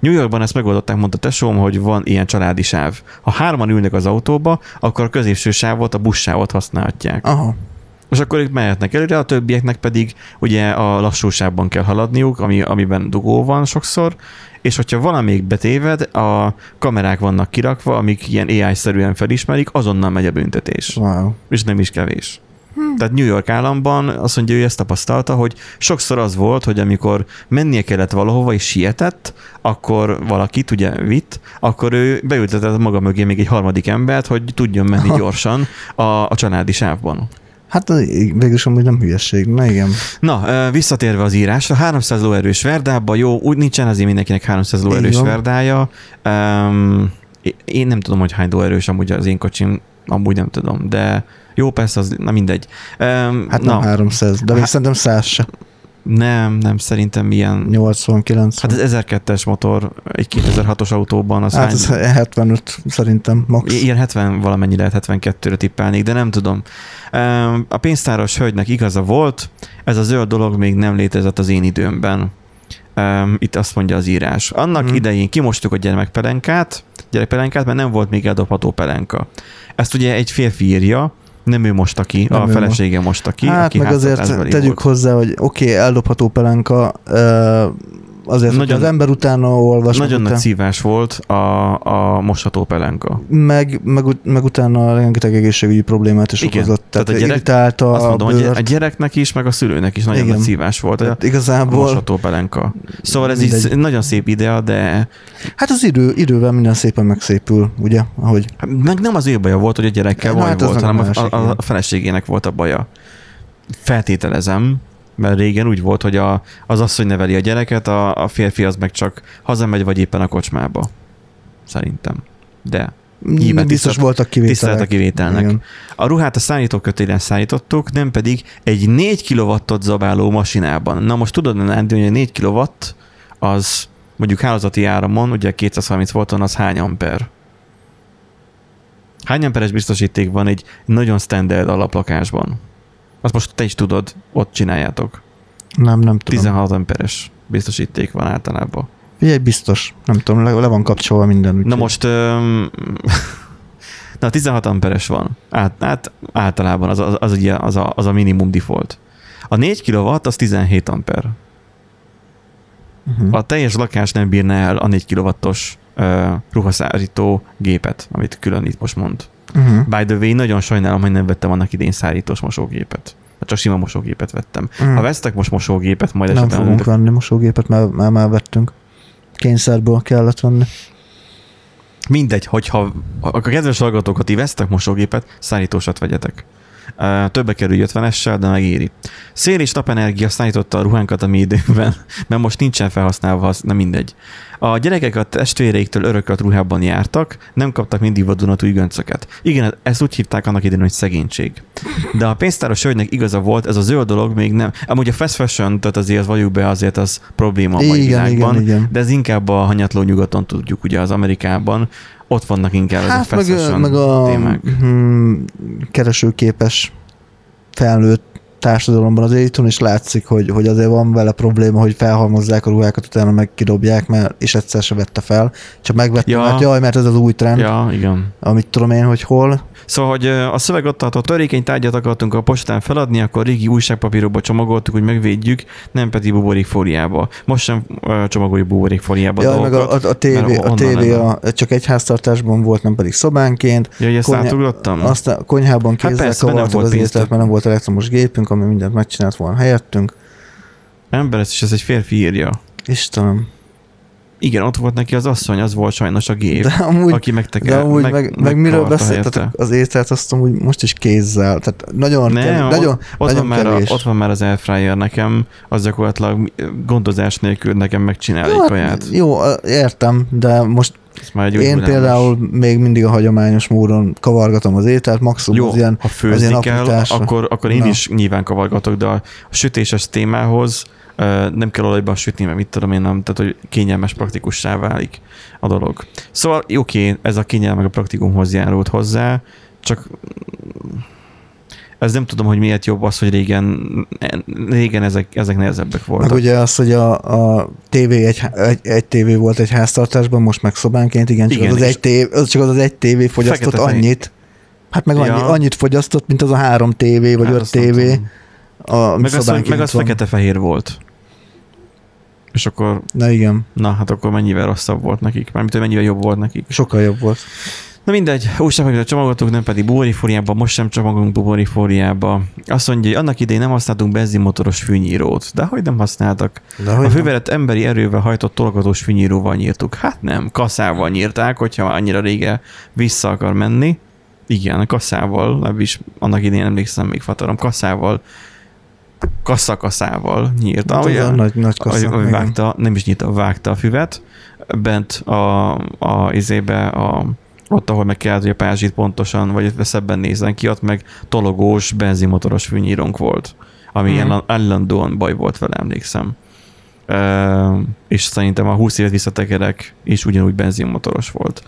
New Yorkban ezt megoldották, mondta tesóm, hogy van ilyen családi sáv. Ha hárman ülnek az autóba, akkor a középső sávot, a buszsávot használhatják. Aha. És akkor ők mehetnek előre, a többieknek pedig ugye a lassúságban kell haladniuk, ami, amiben dugó van sokszor, és hogyha valamelyik betéved, a kamerák vannak kirakva, amik ilyen AI-szerűen felismerik, azonnal megy a büntetés. Wow. És nem is kevés. Tehát New York államban azt mondja, ő ezt tapasztalta, hogy sokszor az volt, hogy amikor mennie kellett valahova és sietett, akkor valakit ugye vitt, akkor ő beültetett maga mögé még egy harmadik embert, hogy tudjon menni gyorsan a, a családi sávban. Hát végülis amúgy nem hülyeség, na igen. Na, visszatérve az írásra, 300 lóerős Verdába, jó, úgy nincsen azért mindenkinek 300 Így lóerős. Verdája. Um, én nem tudom, hogy hány lóerős amúgy az én kocsim, amúgy nem tudom, de jó, persze, az, na mindegy. Um, Hát na, nem 300, de még Hát- szerintem 100 se. Nem, nem, szerintem milyen... 89. Hát ez 1002-es motor egy 2006-os autóban, az hát hány... ez 75 szerintem max. Ilyen 70 valamennyi lehet, 72-re tippelnék, de nem tudom. A pénztáros hölgynek igaza volt, ez a zöld dolog még nem létezett az én időmben. Itt azt mondja az írás. Annak hmm. idején kimostuk a gyermekpelenkát, gyerekpelenkát, mert nem volt még eldobható pelenka. Ezt ugye egy férfi írja, nem ő mosta ki, Nem a felesége mosta ki, hát aki meg azért háztartásbeli tegyük volt. hozzá, hogy oké, okay, eldobható pelenka, azért, Nagyon- az ember utána olvas, Nagyon meg, nagy után, szívás volt a, a mosható pelenka. meg, meg, meg utána rengeteg egészségügyi problémát is Igen. okozott. Tehát, Tehát a gyerek- irritálta Azt a mondom, hogy bőrt. a gyereknek is, meg a szülőnek is nagyon Igen. nagy szívás volt. Tehát A igazából, mosható pelenka. Szóval ez Mindegy. így nagyon szép idea, de hát az idő, idővel minden szépen megszépül, ugye, ahogy Hát meg nem az ő baja volt, hogy a gyerekkel Na, baj hát volt, hanem másik, a, a, igen. a feleségének volt a baja. Feltételezem, mert régen úgy volt, hogy a, az asszony neveli a gyereket, a, a férfi az meg csak hazamegy, vagy éppen a kocsmába. Szerintem. De Nyilván biztos tisztelt- voltak kivételek. tisztelet a kivételnek. Igen. A ruhát a szállítókötélen szállítottuk, nem pedig egy 4 kW-ot zabáló masinában. Na most tudod, Nándi, hogy a 4 kW az mondjuk hálózati áramon, ugye 230 volton, az hány amper? Hány amperes biztosíték van egy nagyon standard alaplakásban? Azt most te is tudod, ott csináljátok. Nem, nem tudom. 16 amperes biztosíték van általában. Figyelj, biztos. Nem tudom, le, le van kapcsolva minden. Na úgyhogy- most, öm, na 16 amperes van. Át, át, általában az, az, az, ugye az, a, az a minimum default. A 4 kW az 17 amper. Uh-huh. A teljes lakás nem bírná el a 4 kW-os uh, ruhaszárító gépet, amit külön itt most mond. Uh-huh. By the way, nagyon sajnálom, hogy nem vettem annak idén szárítós mosógépet. Csak sima mosógépet vettem. Uh-huh. Ha vesztek most mosógépet, majd Nem esetleg fogunk venni mosógépet, mert már, már vettünk. Kényszerből kellett venni. Mindegy, hogyha a kedves hallgatók, ha ti vesztek mosógépet, szállítósat vegyetek. Többe kerül 50-essel, de megéri. Szél és napenergia szállította a ruhánkat a mi időben, mert most nincsen felhasználva, az, nem mindegy. A gyerekek a testvéreiktől örökölt ruhában jártak, nem kaptak mindig vadonatúj göncöket. Igen, ezt úgy hívták annak idején, hogy szegénység. De a pénztáros hölgynek igaza volt, ez a zöld dolog még nem. Amúgy a fast fashion, tehát azért az valljuk be, azért az probléma a mai Igen, világban. igen, igen. De ez inkább a hanyatló nyugaton tudjuk, ugye az Amerikában. Ott vannak inkább Hát fast meg, fashion meg a témák. hm, keresőképes felnőtt társadalomban azért itthon is látszik, hogy, hogy azért van vele probléma, hogy felhalmozzák a ruhákat, utána meg kidobják, mert és egyszer se vette fel. Csak megvette, Ja. mert jaj, mert ez az új trend, ja. Igen. amit tudom én, hogy hol. Szóval, hogy a szöveg ott tartott, törékeny tárgyat akartunk a postán feladni, akkor régi újságpapírokba csomagoltuk, hogy megvédjük, nem pedig buborék fóliába. Most sem csomagoljuk buborék fóliába Ja, meg dolgokat. a, a, a tévé, a tévé a, csak egy háztartásban volt, nem pedig szobánként. Ja, ezt Konya- átugrottam? Aztán a konyhában Hát kézzel persze, mert nem kavartuk az ételt, mert nem volt elektromos gépünk, ami mindent megcsinált volna helyettünk. Ember, ez is ez egy férfi írja. Istenem. Igen, ott volt neki az asszony, az volt sajnos a gép, De amúgy, aki megteke, de amúgy meg, meg, meg miről beszéltetek az ételt, azt amúgy most is kézzel. Tehát nagyon, Nem, kevés, ott, nagyon, ott, van nagyon már a, kevés. ott van már az airfryer nekem, az gyakorlatilag gondozás nélkül nekem megcsinál egy Jó, kaját. hát, jó, értem, de most Ez már egy én új például még mindig a hagyományos módon kavargatom az ételt, maximum Jó, az ilyen, ha az ilyen kell, apításra. akkor, akkor én Na. is nyilván kavargatok, de a, sütéses témához nem kell olajban sütni, mert mit tudom én nem, tehát hogy kényelmes, praktikussá válik a dolog. Szóval oké, ez a kényelem meg a praktikumhoz járult hozzá, csak ez nem tudom, hogy miért jobb az, hogy régen, régen ezek, ezek nehezebbek voltak. Meg ugye az, hogy a, a tévé egy, egy, egy tévé volt egy háztartásban, most meg szobánként, igen, csak, Igen, az, az egy tévé, az csak az, az egy tévé fogyasztott Fekete-fehér. annyit. Hát meg annyi, Ja. annyit fogyasztott, mint az a három tévé, vagy Hát öt tévé. A, Meg az, meg az fekete-fehér volt. És akkor, Na igen, na hát akkor mennyivel rosszabb volt nekik? Mármint, hogy mennyivel jobb volt nekik. sokkal jobb volt. Na mindegy, újságokra csomagoltuk, nem pedig buborifóliába, most sem csomagolunk buborifóliába. Azt mondja, hogy annak idején nem használtunk benzinmotoros fűnyírót. De hogy nem használtak? De A hogy nem? fűveret emberi erővel hajtott tologatós fűnyíróval nyírtuk. Hát nem, kaszával nyírták, hogyha már annyira rége vissza akar menni. Igen, kaszával, legalábbis annak idején emlékszem még fatarom, kaszával, kasszakaszával nyírta. Hát ugye? a nagy, nagy kassa. ahogy vágta, nem is nyita, vágta a füvet, bent a, a izébe, a, ott, ahol meg kellett, hogy a pázsit pontosan, vagy szebben nézzen ki, ott meg tologós, benzinmotoros fűnyírónk volt, ami mm. állandóan baj volt vele, emlékszem. Uh, és szerintem a 20 évet visszatekerek, és ugyanúgy benzinmotoros volt.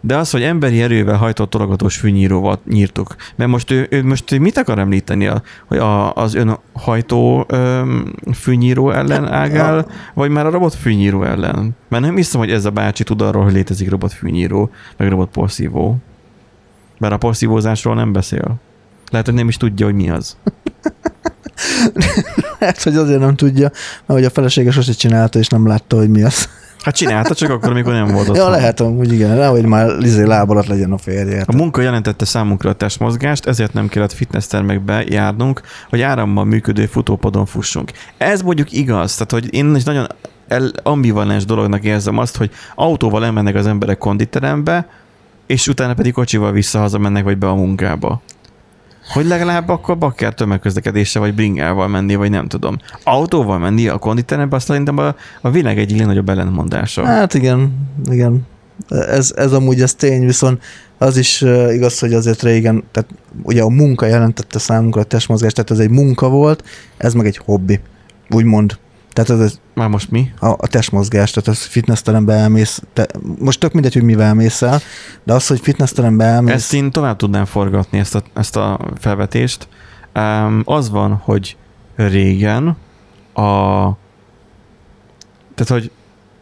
De az, hogy emberi erővel hajtott tologatós fűnyíróval nyírtuk. Mert most ő, ő most mit akar említeni? A, hogy a, az önhajtó öm, fűnyíró ellen ágál, vagy már a robot fűnyíró ellen? Mert nem hiszem, hogy ez a bácsi tud arról, hogy létezik robot fűnyíró, meg robot porszívó. Mert a porszívózásról nem beszél. Lehet, hogy nem is tudja, hogy mi az. Hát, hogy azért nem tudja, mert hogy a felesége sose csinálta, és nem látta, hogy mi az. Hát csinálta, csak akkor, amikor nem volt ott. Ja, lehet amúgy igen, nehogy már izé láb alatt legyen a férje. A munka jelentette számunkra a testmozgást, ezért nem kellett fitnesstermekbe járnunk, hogy árammal működő futópadon fussunk. Ez mondjuk igaz, tehát hogy én is nagyon ambivalens dolognak érzem azt, hogy autóval elmennek az emberek konditerembe, és utána pedig kocsival visszahaza mennek, vagy be a munkába. Hogy legalább akkor bakker tömegközlekedéssel, vagy bringával menni, vagy nem tudom. Autóval menni a konditerembe, azt szerintem a, a világ egyik legnagyobb ellentmondása. Hát igen, igen. Ez, ez amúgy ez tény, viszont az is igaz, hogy azért régen, tehát ugye a munka jelentette számunkra a testmozgást, tehát ez egy munka volt, ez meg egy hobbi, úgymond. Tehát ez Már most mi? a, a testmozgás, tehát ez fitnessterembe elmész, te, most tök mindegy, hogy mivel mész el, de az, hogy fitnessterembe elmész, Ezt én tovább tudnám forgatni, ezt a, ezt a felvetést. Um, az van, hogy régen a... Tehát, hogy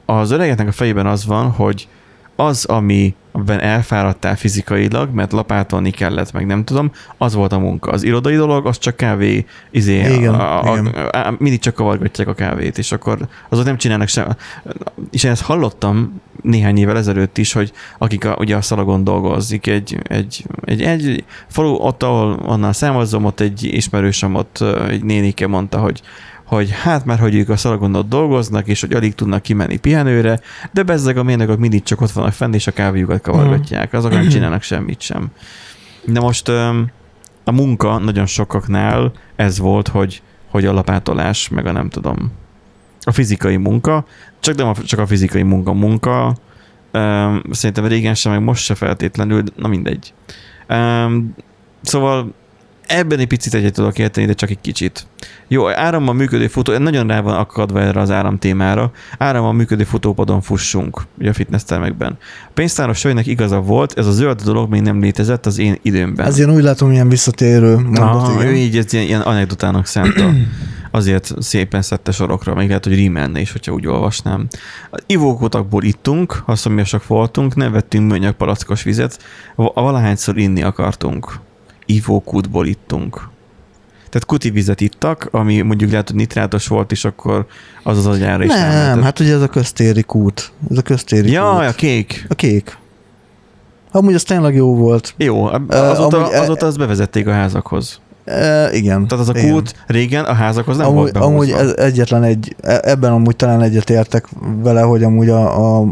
az öregeknek a fejében az van, hogy az, ami amiben elfáradtál fizikailag, mert lapátolni kellett, meg nem tudom, az volt a munka. Az irodai dolog, az csak kávé, izé, Igen, a, a, igen. a, a, mindig csak kavargatják a kávét, és akkor azok nem csinálnak sem. És én ezt hallottam néhány évvel ezelőtt is, hogy akik a, ugye a szalagon dolgozik, egy, egy, egy, egy falu, ott, ahol onnan származom, ott egy ismerősöm, ott egy nénike mondta, hogy hogy hát már, hogy ők a szalagon ott dolgoznak, és hogy alig tudnak kimenni pihenőre, de bezzeg a mérnökök mindig csak ott vannak fenn, és a kávéjukat kavargatják. Azok nem csinálnak semmit sem. De most a munka nagyon sokaknál ez volt, hogy, hogy a lapátolás, meg a nem tudom, a fizikai munka, csak nem a, csak a fizikai munka munka, öm, szerintem régen sem, meg most se feltétlenül, na mindegy. Öm, szóval Ebben egy picit egyet tudok érteni, de csak egy kicsit. Jó, árammal működő futó, nagyon rá van akadva erre az áram témára. Árammal működő futópadon fussunk, ugye a fitness termekben. A pénztáros Söjnek igaza volt, ez a zöld dolog még nem létezett az én időmben. Ez ilyen úgy látom, ilyen visszatérő mondat, Aha, igen. ő így ez ilyen, ilyen anekdotának szánta. Azért szépen szedte sorokra, még lehet, hogy rímelne is, hogyha úgy olvasnám. Ivókutakból ittunk, haszonmérsak voltunk, nem vettünk műanyag palackos vizet, va- valahányszor inni akartunk. Ivókútból ittunk. Tehát kuti vizet ittak, ami mondjuk lehet, hogy nitrátos volt, és akkor az az agyára is Nem, elmentett. hát ugye ez a köztéri kút. Ez a köztéri Jaj, a kút. kék. A kék. Amúgy az tényleg jó volt. Jó, azóta, amúgy, e- azóta azt bevezették a házakhoz. E, igen. Tehát az a igen. kút régen a házakhoz nem amúgy, volt behozva. amúgy ez egyetlen egy, e- ebben amúgy talán egyet értek vele, hogy amúgy a, a,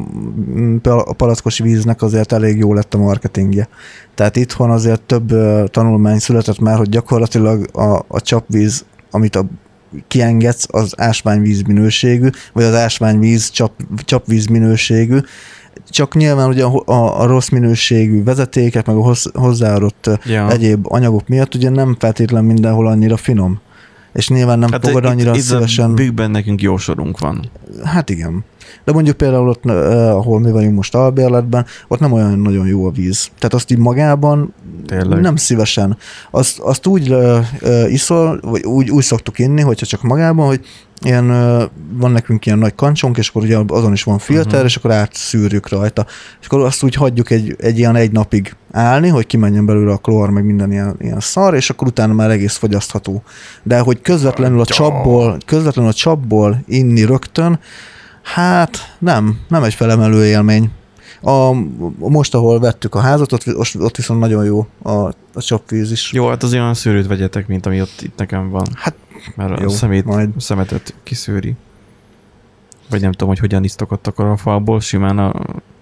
a palackos víznek azért elég jó lett a marketingje. Tehát itthon azért több tanulmány született már, hogy gyakorlatilag a, a csapvíz, amit a kiengedsz, az ásványvíz minőségű, vagy az ásványvíz csap, csapvíz minőségű, csak nyilván ugye a, a, a rossz minőségű vezetékek, meg a hozz, hozzáadott ja. egyéb anyagok miatt ugye nem feltétlen mindenhol annyira finom. És nyilván nem hát fogad annyira itt, szívesen. Itt a nekünk jó sorunk van. Hát igen. De mondjuk például ott, eh, ahol mi vagyunk most albérletben, ott nem olyan nagyon jó a víz. Tehát azt így magában Tényleg. nem szívesen. Azt, azt úgy uh, iszol, vagy úgy, úgy szoktuk inni, hogyha csak magában, hogy ilyen, van nekünk ilyen nagy kancsonk, és akkor ugye azon is van filter, uh-huh. és akkor átszűrjük rajta. És akkor azt úgy hagyjuk egy, egy ilyen egy napig állni, hogy kimenjen belőle a klór, meg minden ilyen, ilyen szar, és akkor utána már egész fogyasztható. De hogy közvetlenül a csapból, közvetlenül a csapból inni rögtön, hát nem, nem egy felemelő élmény. A, most, ahol vettük a házat, ott, ott, viszont nagyon jó a, a csapvíz is. Jó, hát az olyan szűrőt vegyetek, mint ami ott itt nekem van. Hát Mert jó, a szemét, majd. szemetet kiszűri. Vagy nem tudom, hogy hogyan isztok ott akkor a falból, simán a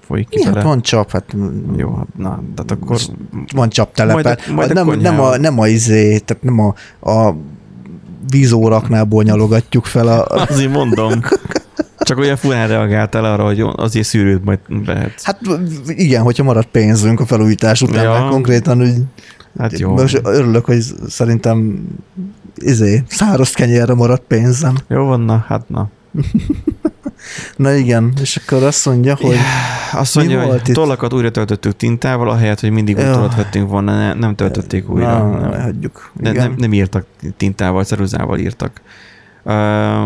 folyik kifele. hát van csap, hát Jó, hát na, tehát akkor van csaptelepe. Majd a- majd a nem, nem, a, konyhában. nem a izé, tehát nem a, a vízóraknából nyalogatjuk fel a... azért mondom. Csak olyan furán reagáltál arra, hogy azért szűrőt majd vehetsz. Hát igen, hogyha marad pénzünk a felújítás után, Ja. ja. konkrétan úgy Hát jó. Most örülök, hogy szerintem izé, száraz kenyérre maradt pénzem. Jó van, na, hát na. Na igen, és akkor azt mondja, hogy Azt Mi mondja, volt hogy tollakat újra töltöttük tintával, ahelyett, hogy mindig új Jó. tollat vettünk volna, ne, nem töltötték újra. na, nem. hagyjuk. Igen. nem, nem írtak tintával, ceruzával írtak.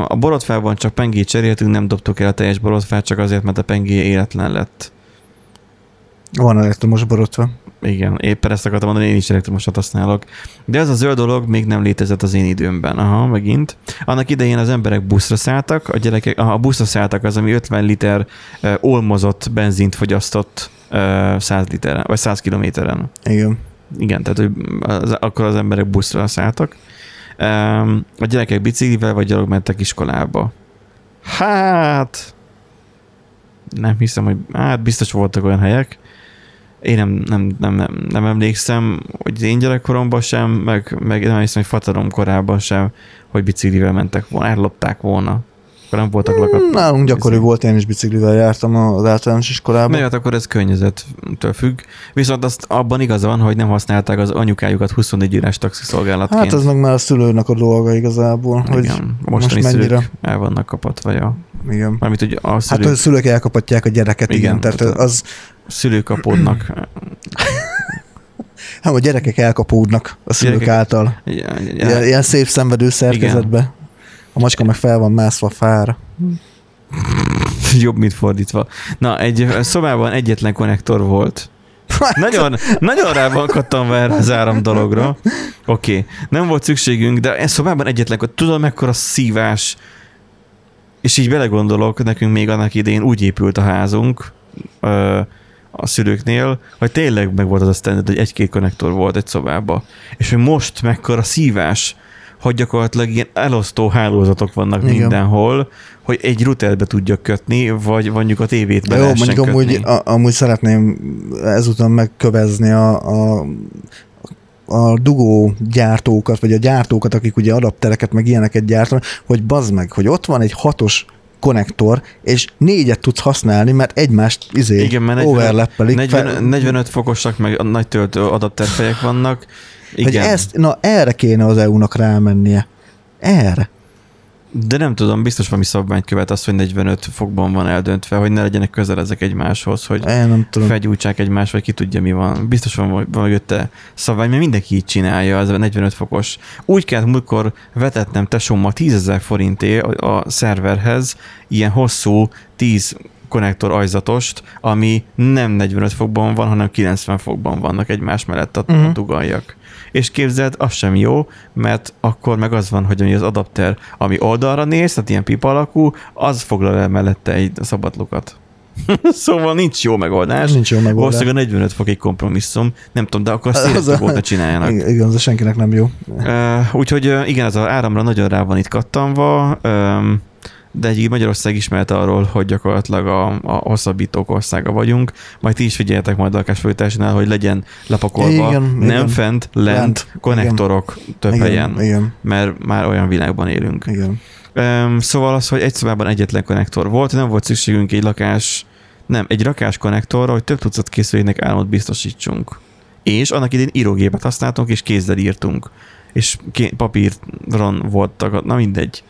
A borotfában csak pengét cseréltünk, nem dobtuk el a teljes borotfát, csak azért, mert a pengé életlen lett. Van elektromos borotva. Igen, éppen ezt akartam mondani, én is elektromosat használok. De ez a zöld dolog még nem létezett az én időmben. Aha, megint. Annak idején az emberek buszra szálltak, a gyerekek, a buszra szálltak az, ami 50 liter uh, olmozott benzint fogyasztott uh, 100 literen, vagy 100 kilométeren. Igen. Igen, tehát hogy az, akkor az emberek buszra szálltak. A gyerekek biciklivel vagy gyalog mentek iskolába. Hát, nem hiszem, hogy hát biztos voltak olyan helyek. Én nem, nem, nem, nem, nem emlékszem, hogy én gyerekkoromban sem, meg, meg nem hiszem, hogy fatarom korában sem, hogy biciklivel mentek volna, ellopták volna. Akkor nem voltak lakat. Hmm, Nálunk gyakori volt, én is biciklivel jártam az általános iskolában. Mert hát akkor ez környezettől függ. Viszont azt abban igaz van, hogy nem használták az anyukájukat 24 órás taxiszolgálatként. Hát az meg már a szülőnek a dolga igazából, hogy Igen, most mostani mennyire. szülők el vannak kapatva, ja. igen. Mármint, hogy a Hát szülők, a szülők elkapatják a gyereket, igen, Igen, igen tehát tehát az, szülők kapódnak. hát a gyerekek elkapódnak a szülők Gyerekek- által. Ja, Ilyen, ja, ilyen szép szenvedő szerkezetbe. A macska meg fel van mászva a fára. jobb, mint fordítva. Na, egy szobában egyetlen konnektor volt. Nagyon, nagyon rá van erre az áram dologra. Oké, okay. nem volt szükségünk, de ez szobában egyetlen, tudod mekkora szívás, és így belegondolok, nekünk még annak idején úgy épült a házunk, ö, a szülőknél, hogy tényleg meg volt az a standard, hogy egy-két konnektor volt egy szobába. És hogy most mekkora szívás, hogy gyakorlatilag ilyen elosztó hálózatok vannak Igen. Mindenhol, hogy egy routerbe tudjak kötni, vagy mondjuk a tévét be Jó, mondjuk amúgy, kötni. a, amúgy szeretném ezúton megkövezni a, a, a dugó gyártókat, vagy a gyártókat, akik ugye adaptereket, meg ilyeneket gyártanak, hogy bazd meg, hogy ott van egy hatos konnektor, és négyet tudsz használni, mert egymást izé Igen, mert 40 overlappelik. 40, 45 fokosak, meg a nagy töltő adapterfejek vannak, Hogy Igen. ezt, na erre kéne az EU-nak rámennie. Erre. De nem tudom, biztos valami szabványt követ az, hogy 45 fokban van eldöntve, hogy ne legyenek közel ezek egymáshoz, hogy Én nem tudom. felgyújtsák egymást, vagy ki tudja mi van. Biztos van val- mögötte szabvány, mert mindenki így csinálja, az a 45 fokos. Úgy kellett múltkor vetetnem tesómmal 10 ezer forinté a, a szerverhez ilyen hosszú 10 konnektor ajzatost, ami nem 45 fokban van, hanem 90 fokban vannak egymás mellett a, uh-huh. Mhm. a dugaljak. És képzeld, az sem jó, mert akkor meg az van, hogy az adapter, ami oldalra néz, tehát ilyen pipa alakú, az foglal el mellette egy szabadlukat. szóval nincs jó megoldás. Nincs jó megoldás. Valószínűleg a 45 fok egy kompromisszum. Nem tudom, de akkor szélesebb a- volt ne csináljanak. Igen, igen, az senkinek nem jó. Uh, úgyhogy uh, igen, ez az áramra nagyon rá van itt kattanva, um, de egy Magyarország ismert arról, hogy gyakorlatilag a, a hosszabbítók országa vagyunk. Majd ti is figyeljetek majd a lakásfordításnál, hogy legyen lepakolva, Igen, nem igen. fent, lent, Lent, konnektorok több igen, helyen, Igen, mert már olyan világban élünk. igen. Um, szóval az, hogy egy szobában egyetlen konnektor volt, nem volt szükségünk egy lakás, nem, egy rakás konnektorra, hogy több tucat készüléknek államot biztosítsunk. És annak idén írógépet használtunk, és kézzel írtunk. És papíron voltak, na mindegy.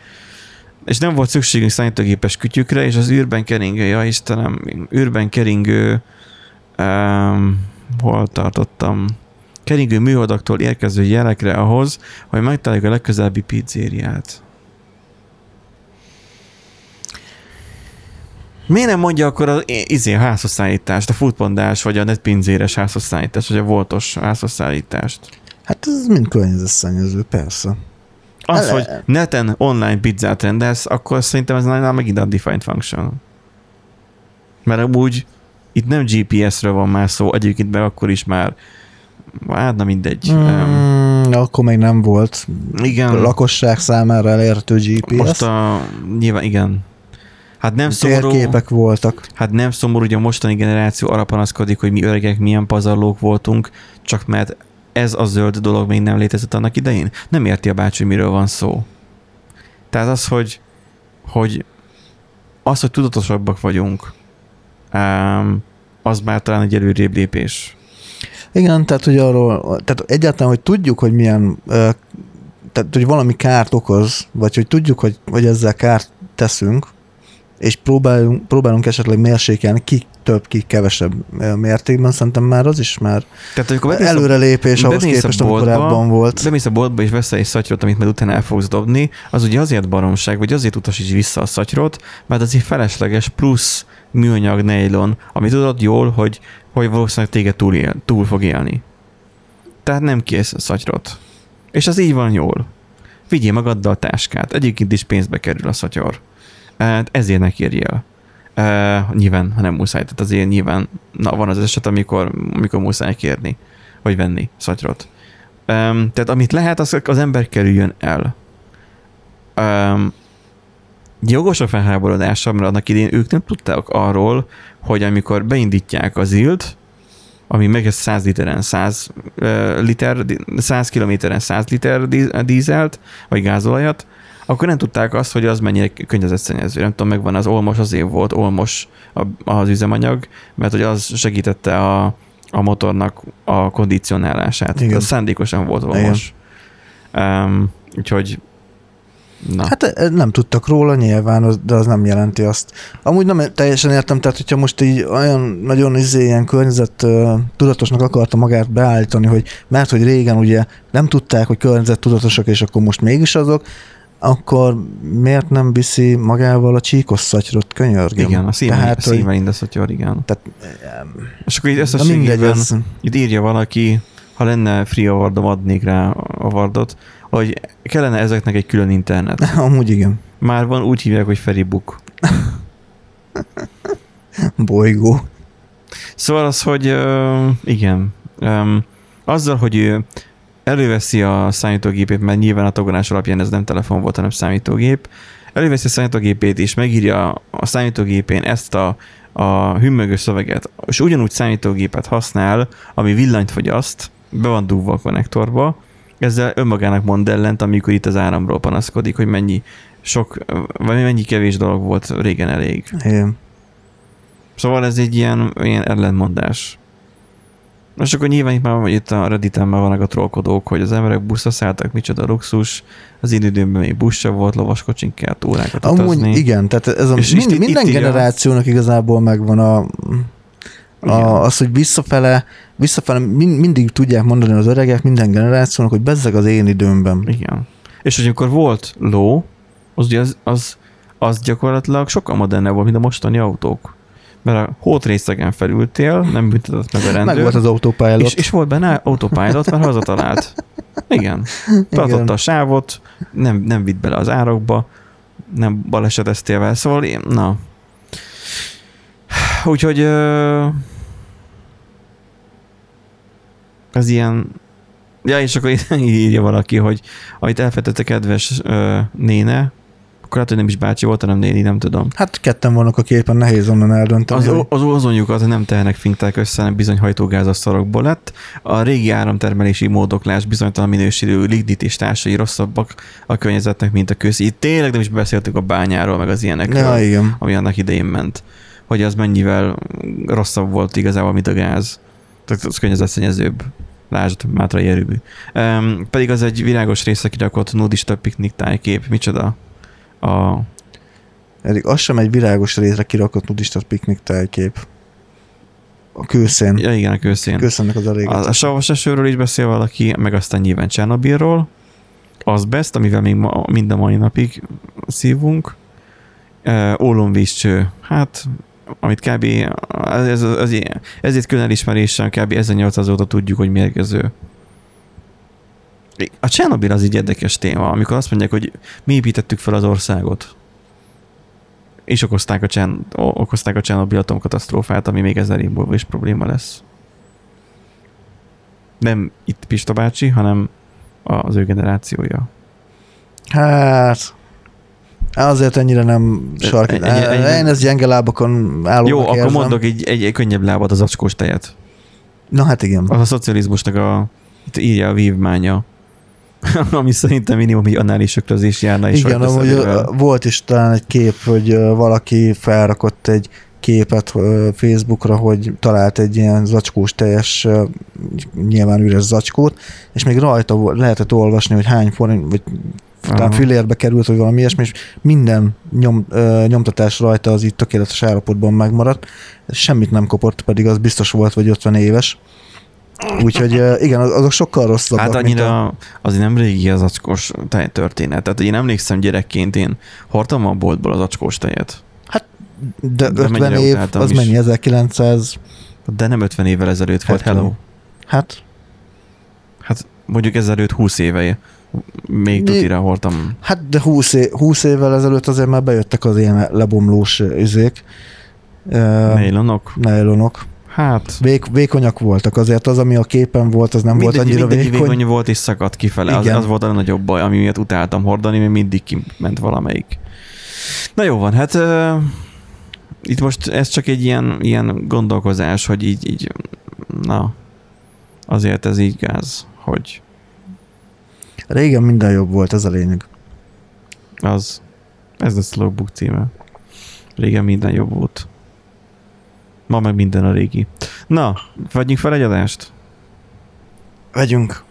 És nem volt szükségünk számítógépes kütyükre, és az űrben keringő, ja Istenem, űrben keringő, um, hol tartottam? Keringő műholdaktól érkező jelekre ahhoz, hogy megtaláljuk a legközelebbi pizzériát. Miért nem mondja akkor az izé, házhozszállítást, a foodpandás, vagy a netpinzéres házhozszállítást, vagy a voltos házhozszállítást? Hát ez mind környezetszennyező, persze. Az, hogy neten online pizzát rendelsz, akkor szerintem ez nálam megint a defined function. Mert úgy itt nem GPS-ről van már szó, egyébként meg akkor is már hát na mindegy. Um, Mm, akkor még nem volt igen, a lakosság számára elérhető GPS. most a, nyilván igen. Hát nem szomorú, Térképek voltak. hát nem szomorú, hogy a mostani generáció arra panaszkodik, hogy mi öregek milyen pazarlók voltunk, csak mert ez a zöld dolog még nem létezett annak idején. Nem érti a bácsi, hogy miről van szó. Tehát az, hogy, hogy az, hogy tudatosabbak vagyunk, az már talán egy előrébb lépés. Igen, tehát hogy arról, tehát egyáltalán, hogy tudjuk, hogy milyen, tehát hogy valami kárt okoz, vagy hogy tudjuk, hogy, hogy ezzel kárt teszünk, és próbálunk, próbálunk esetleg mérsékelni, ki több, ki kevesebb ö, mértékben, szerintem már az is már Tehát, amikor bemész a- előrelépés ahhoz a képest, ami boltba, korábban volt. Bemész a boltba és veszel egy szatyrot, amit majd utána el fogsz dobni, az ugye azért baromság, vagy azért utasíts vissza a szatyrot, mert az egy felesleges plusz műanyag nejlon, ami tudod jól, hogy, hogy valószínűleg téged túl, él, túl fog élni. Tehát nem kész a szatyrot. És az így van jól. Vigyél magaddal a táskát. Egyébként is pénzbe kerül a szatyor. Hát Ezért ne kérjél. Uh, nyilván, ha nem muszáj, tehát azért nyilván na, van az eset, amikor, amikor muszáj kérni, vagy venni szatyrot. Um, tehát amit lehet, az, az ember kerüljön el. Um, jogos a felháborodása, mert annak idén ők nem tudták arról, hogy amikor beindítják az ilt, ami meg 100 literen 100 uh, liter, 100 kilométeren 100 liter dí- dízelt, vagy gázolajat, akkor nem tudták azt, hogy az mennyire környezetszennyező. Nem tudom, megvan az olmos, azért volt olmos az üzemanyag, mert hogy az segítette a, a motornak a kondicionálását. Igen. Az szándékosan volt olmos. Um, úgyhogy na. Hát nem tudtak róla nyilván, az- de az nem jelenti azt. Amúgy nem teljesen értem, tehát hogyha most így olyan nagyon izé, ilyen környezet tudatosnak akarta magát beállítani, hogy mert hogy régen ugye nem tudták, hogy környezet tudatosak, és akkor most mégis azok, akkor miért nem viszi magával a csíkos szatyrot, könyörgöm? igen, a szívvel, Tehát, hogy, szívvel indaszatja, igen. tehát, És akkor így összességében ez, itt írja valaki, ha lenne free awardom, adnék rá awardot, hogy kellene ezeknek egy külön internet. amúgy igen, Már van, úgy hívják, hogy Feribook. bolygó. Szóval az, hogy uh, igen, um, azzal, hogy ő előveszi a számítógépét, mert nyilván a tagolás alapján ez nem telefon volt, hanem számítógép, előveszi a számítógépét és megírja a számítógépén ezt a, a hümmögő szöveget, és ugyanúgy számítógépet használ, ami villanyt fogyaszt, be van dugva a konnektorba, ezzel önmagának mond ellent, amikor itt az áramról panaszkodik, hogy mennyi sok, vagy mennyi kevés dolog volt régen elég. Igen. Szóval ez egy ilyen, ilyen ellentmondás. Most akkor nyilván itt már itt a Redditen már vannak a trollkodók, hogy az emberek buszra szálltak, micsoda luxus, az én időmben még busz sem volt, lovaskocsin kellett órákat Amúgy utazni. igen, tehát ez a, És mind, itt- minden itt generációnak igazából megvan a, a, az, hogy visszafele, visszafele mind, mindig tudják mondani az öregek minden generációnak, hogy bezzeg az én időmben. Igen. És hogy amikor volt ló, az, ugye az, az, az gyakorlatilag sokkal modernebb volt, mint a mostani autók. Mert a hótrészegen felültél, nem büntetett meg a rendőr. Meg volt az autopilot. és, és volt benne autopilot, mert hazatalált. Igen. Tartotta a sávot, nem, nem vitt bele az árokba, nem baleseteztél vele, szóval én, na. Úgyhogy az ilyen Ja, és akkor írja valaki, hogy amit elfetett a kedves ö, néne, akkor lehet, hogy nem is bácsi volt, hanem néni, nem tudom. Hát ketten vannak a képen, nehéz onnan eldönteni. Az, az ozonjukat nem tehenek finták össze, hanem bizony hajtógázasztalokból lett. A régi áramtermelési módoklás bizonytalan minőségű lignit és társai rosszabbak a környezetnek, mint a köz. Itt tényleg nem is beszéltük a bányáról, meg az ilyenekről, Ja, igen. ami annak idején ment. Hogy az mennyivel rosszabb volt igazából, mint a gáz. Tehát az környezetszennyezőbb. Lásd, Mátrai erőmű. Um, pedig az egy virágos része kirakott nudista piknik tájkép. Micsoda? A, Eddig az sem egy virágos részre kirakott nudista piknik tájkép. A kőszén. ja igen, a kőszén. Kőszénnek az a régi. A, a savas esőről is beszél valaki, meg aztán nyilván Csernobilról. Az best, amivel még ma, mind a mai napig szívunk. Uh, ólomvízcső. Hát, amit kb. Ez, ez, ez, ezért külön elismeréssel kb. 1800 óta tudjuk, hogy mérgező. A Csernobil az így érdekes téma, amikor azt mondják, hogy mi építettük fel az országot. És okozták a, Csern, okozták a Csernobil atomkatasztrófát, ami még ezer év múlva is probléma lesz nem itt Pista bácsi, hanem az ő generációja. Hát... Azért ennyire nem sark. Ennyi- ennyi- Én ez gyenge lábakon álló. Jó, akkor mondok egy, egy, egy könnyebb lábad, az acskós tejet. Na hát igen. Az a szocializmusnak a, itt írja a vívmánya, ami szerintem minimum egy anális öklözés járna és Igen, amúgy volt is talán egy kép, hogy valaki felrakott egy képet Facebookra, hogy talált egy ilyen zacskós teljes, nyilván üres zacskót, és még rajta lehetett olvasni, hogy hány forint, vagy talán fillérbe került, vagy valami ilyesmi, és minden nyom, ö, nyomtatás rajta az így tökéletes állapotban megmaradt. Semmit nem kopott, pedig az biztos volt, vagy 50 éves. Úgyhogy igen, az- azok sokkal rosszabbak. Hát mint a- annyira azért nem régi az acskós tej történet. Tehát én emlékszem gyerekként, én hordtam a boltból az acskós tejet. De, De 50 mennyire év, az is. mennyi? 1900, De nem 50 évvel ezelőtt volt, 70. hello. hát Hát mondjuk ezelőtt 20 éve még tutira hordtam. Hát de 20, é- 20 évvel ezelőtt azért már bejöttek az ilyen lebomlós üzék. Uh, Nejlonok? Hát Vék, vékonyak voltak, azért az, ami a képen volt, az nem volt mindegy, annyira mindegy vékony. vékony volt és szakadt kifele. Az, az volt a nagyobb baj, ami miatt utáltam hordani, mert mindig kiment valamelyik. Na jó van, hát uh, itt most ez csak egy ilyen, ilyen gondolkozás, hogy így, így, na, azért ez így gáz, hogy Régen minden jobb volt, ez a lényeg. az, ez a slowbook címe. Régen minden jobb volt. Ma meg minden a régi. Na, vagyunk fel egy adást? Vegyünk.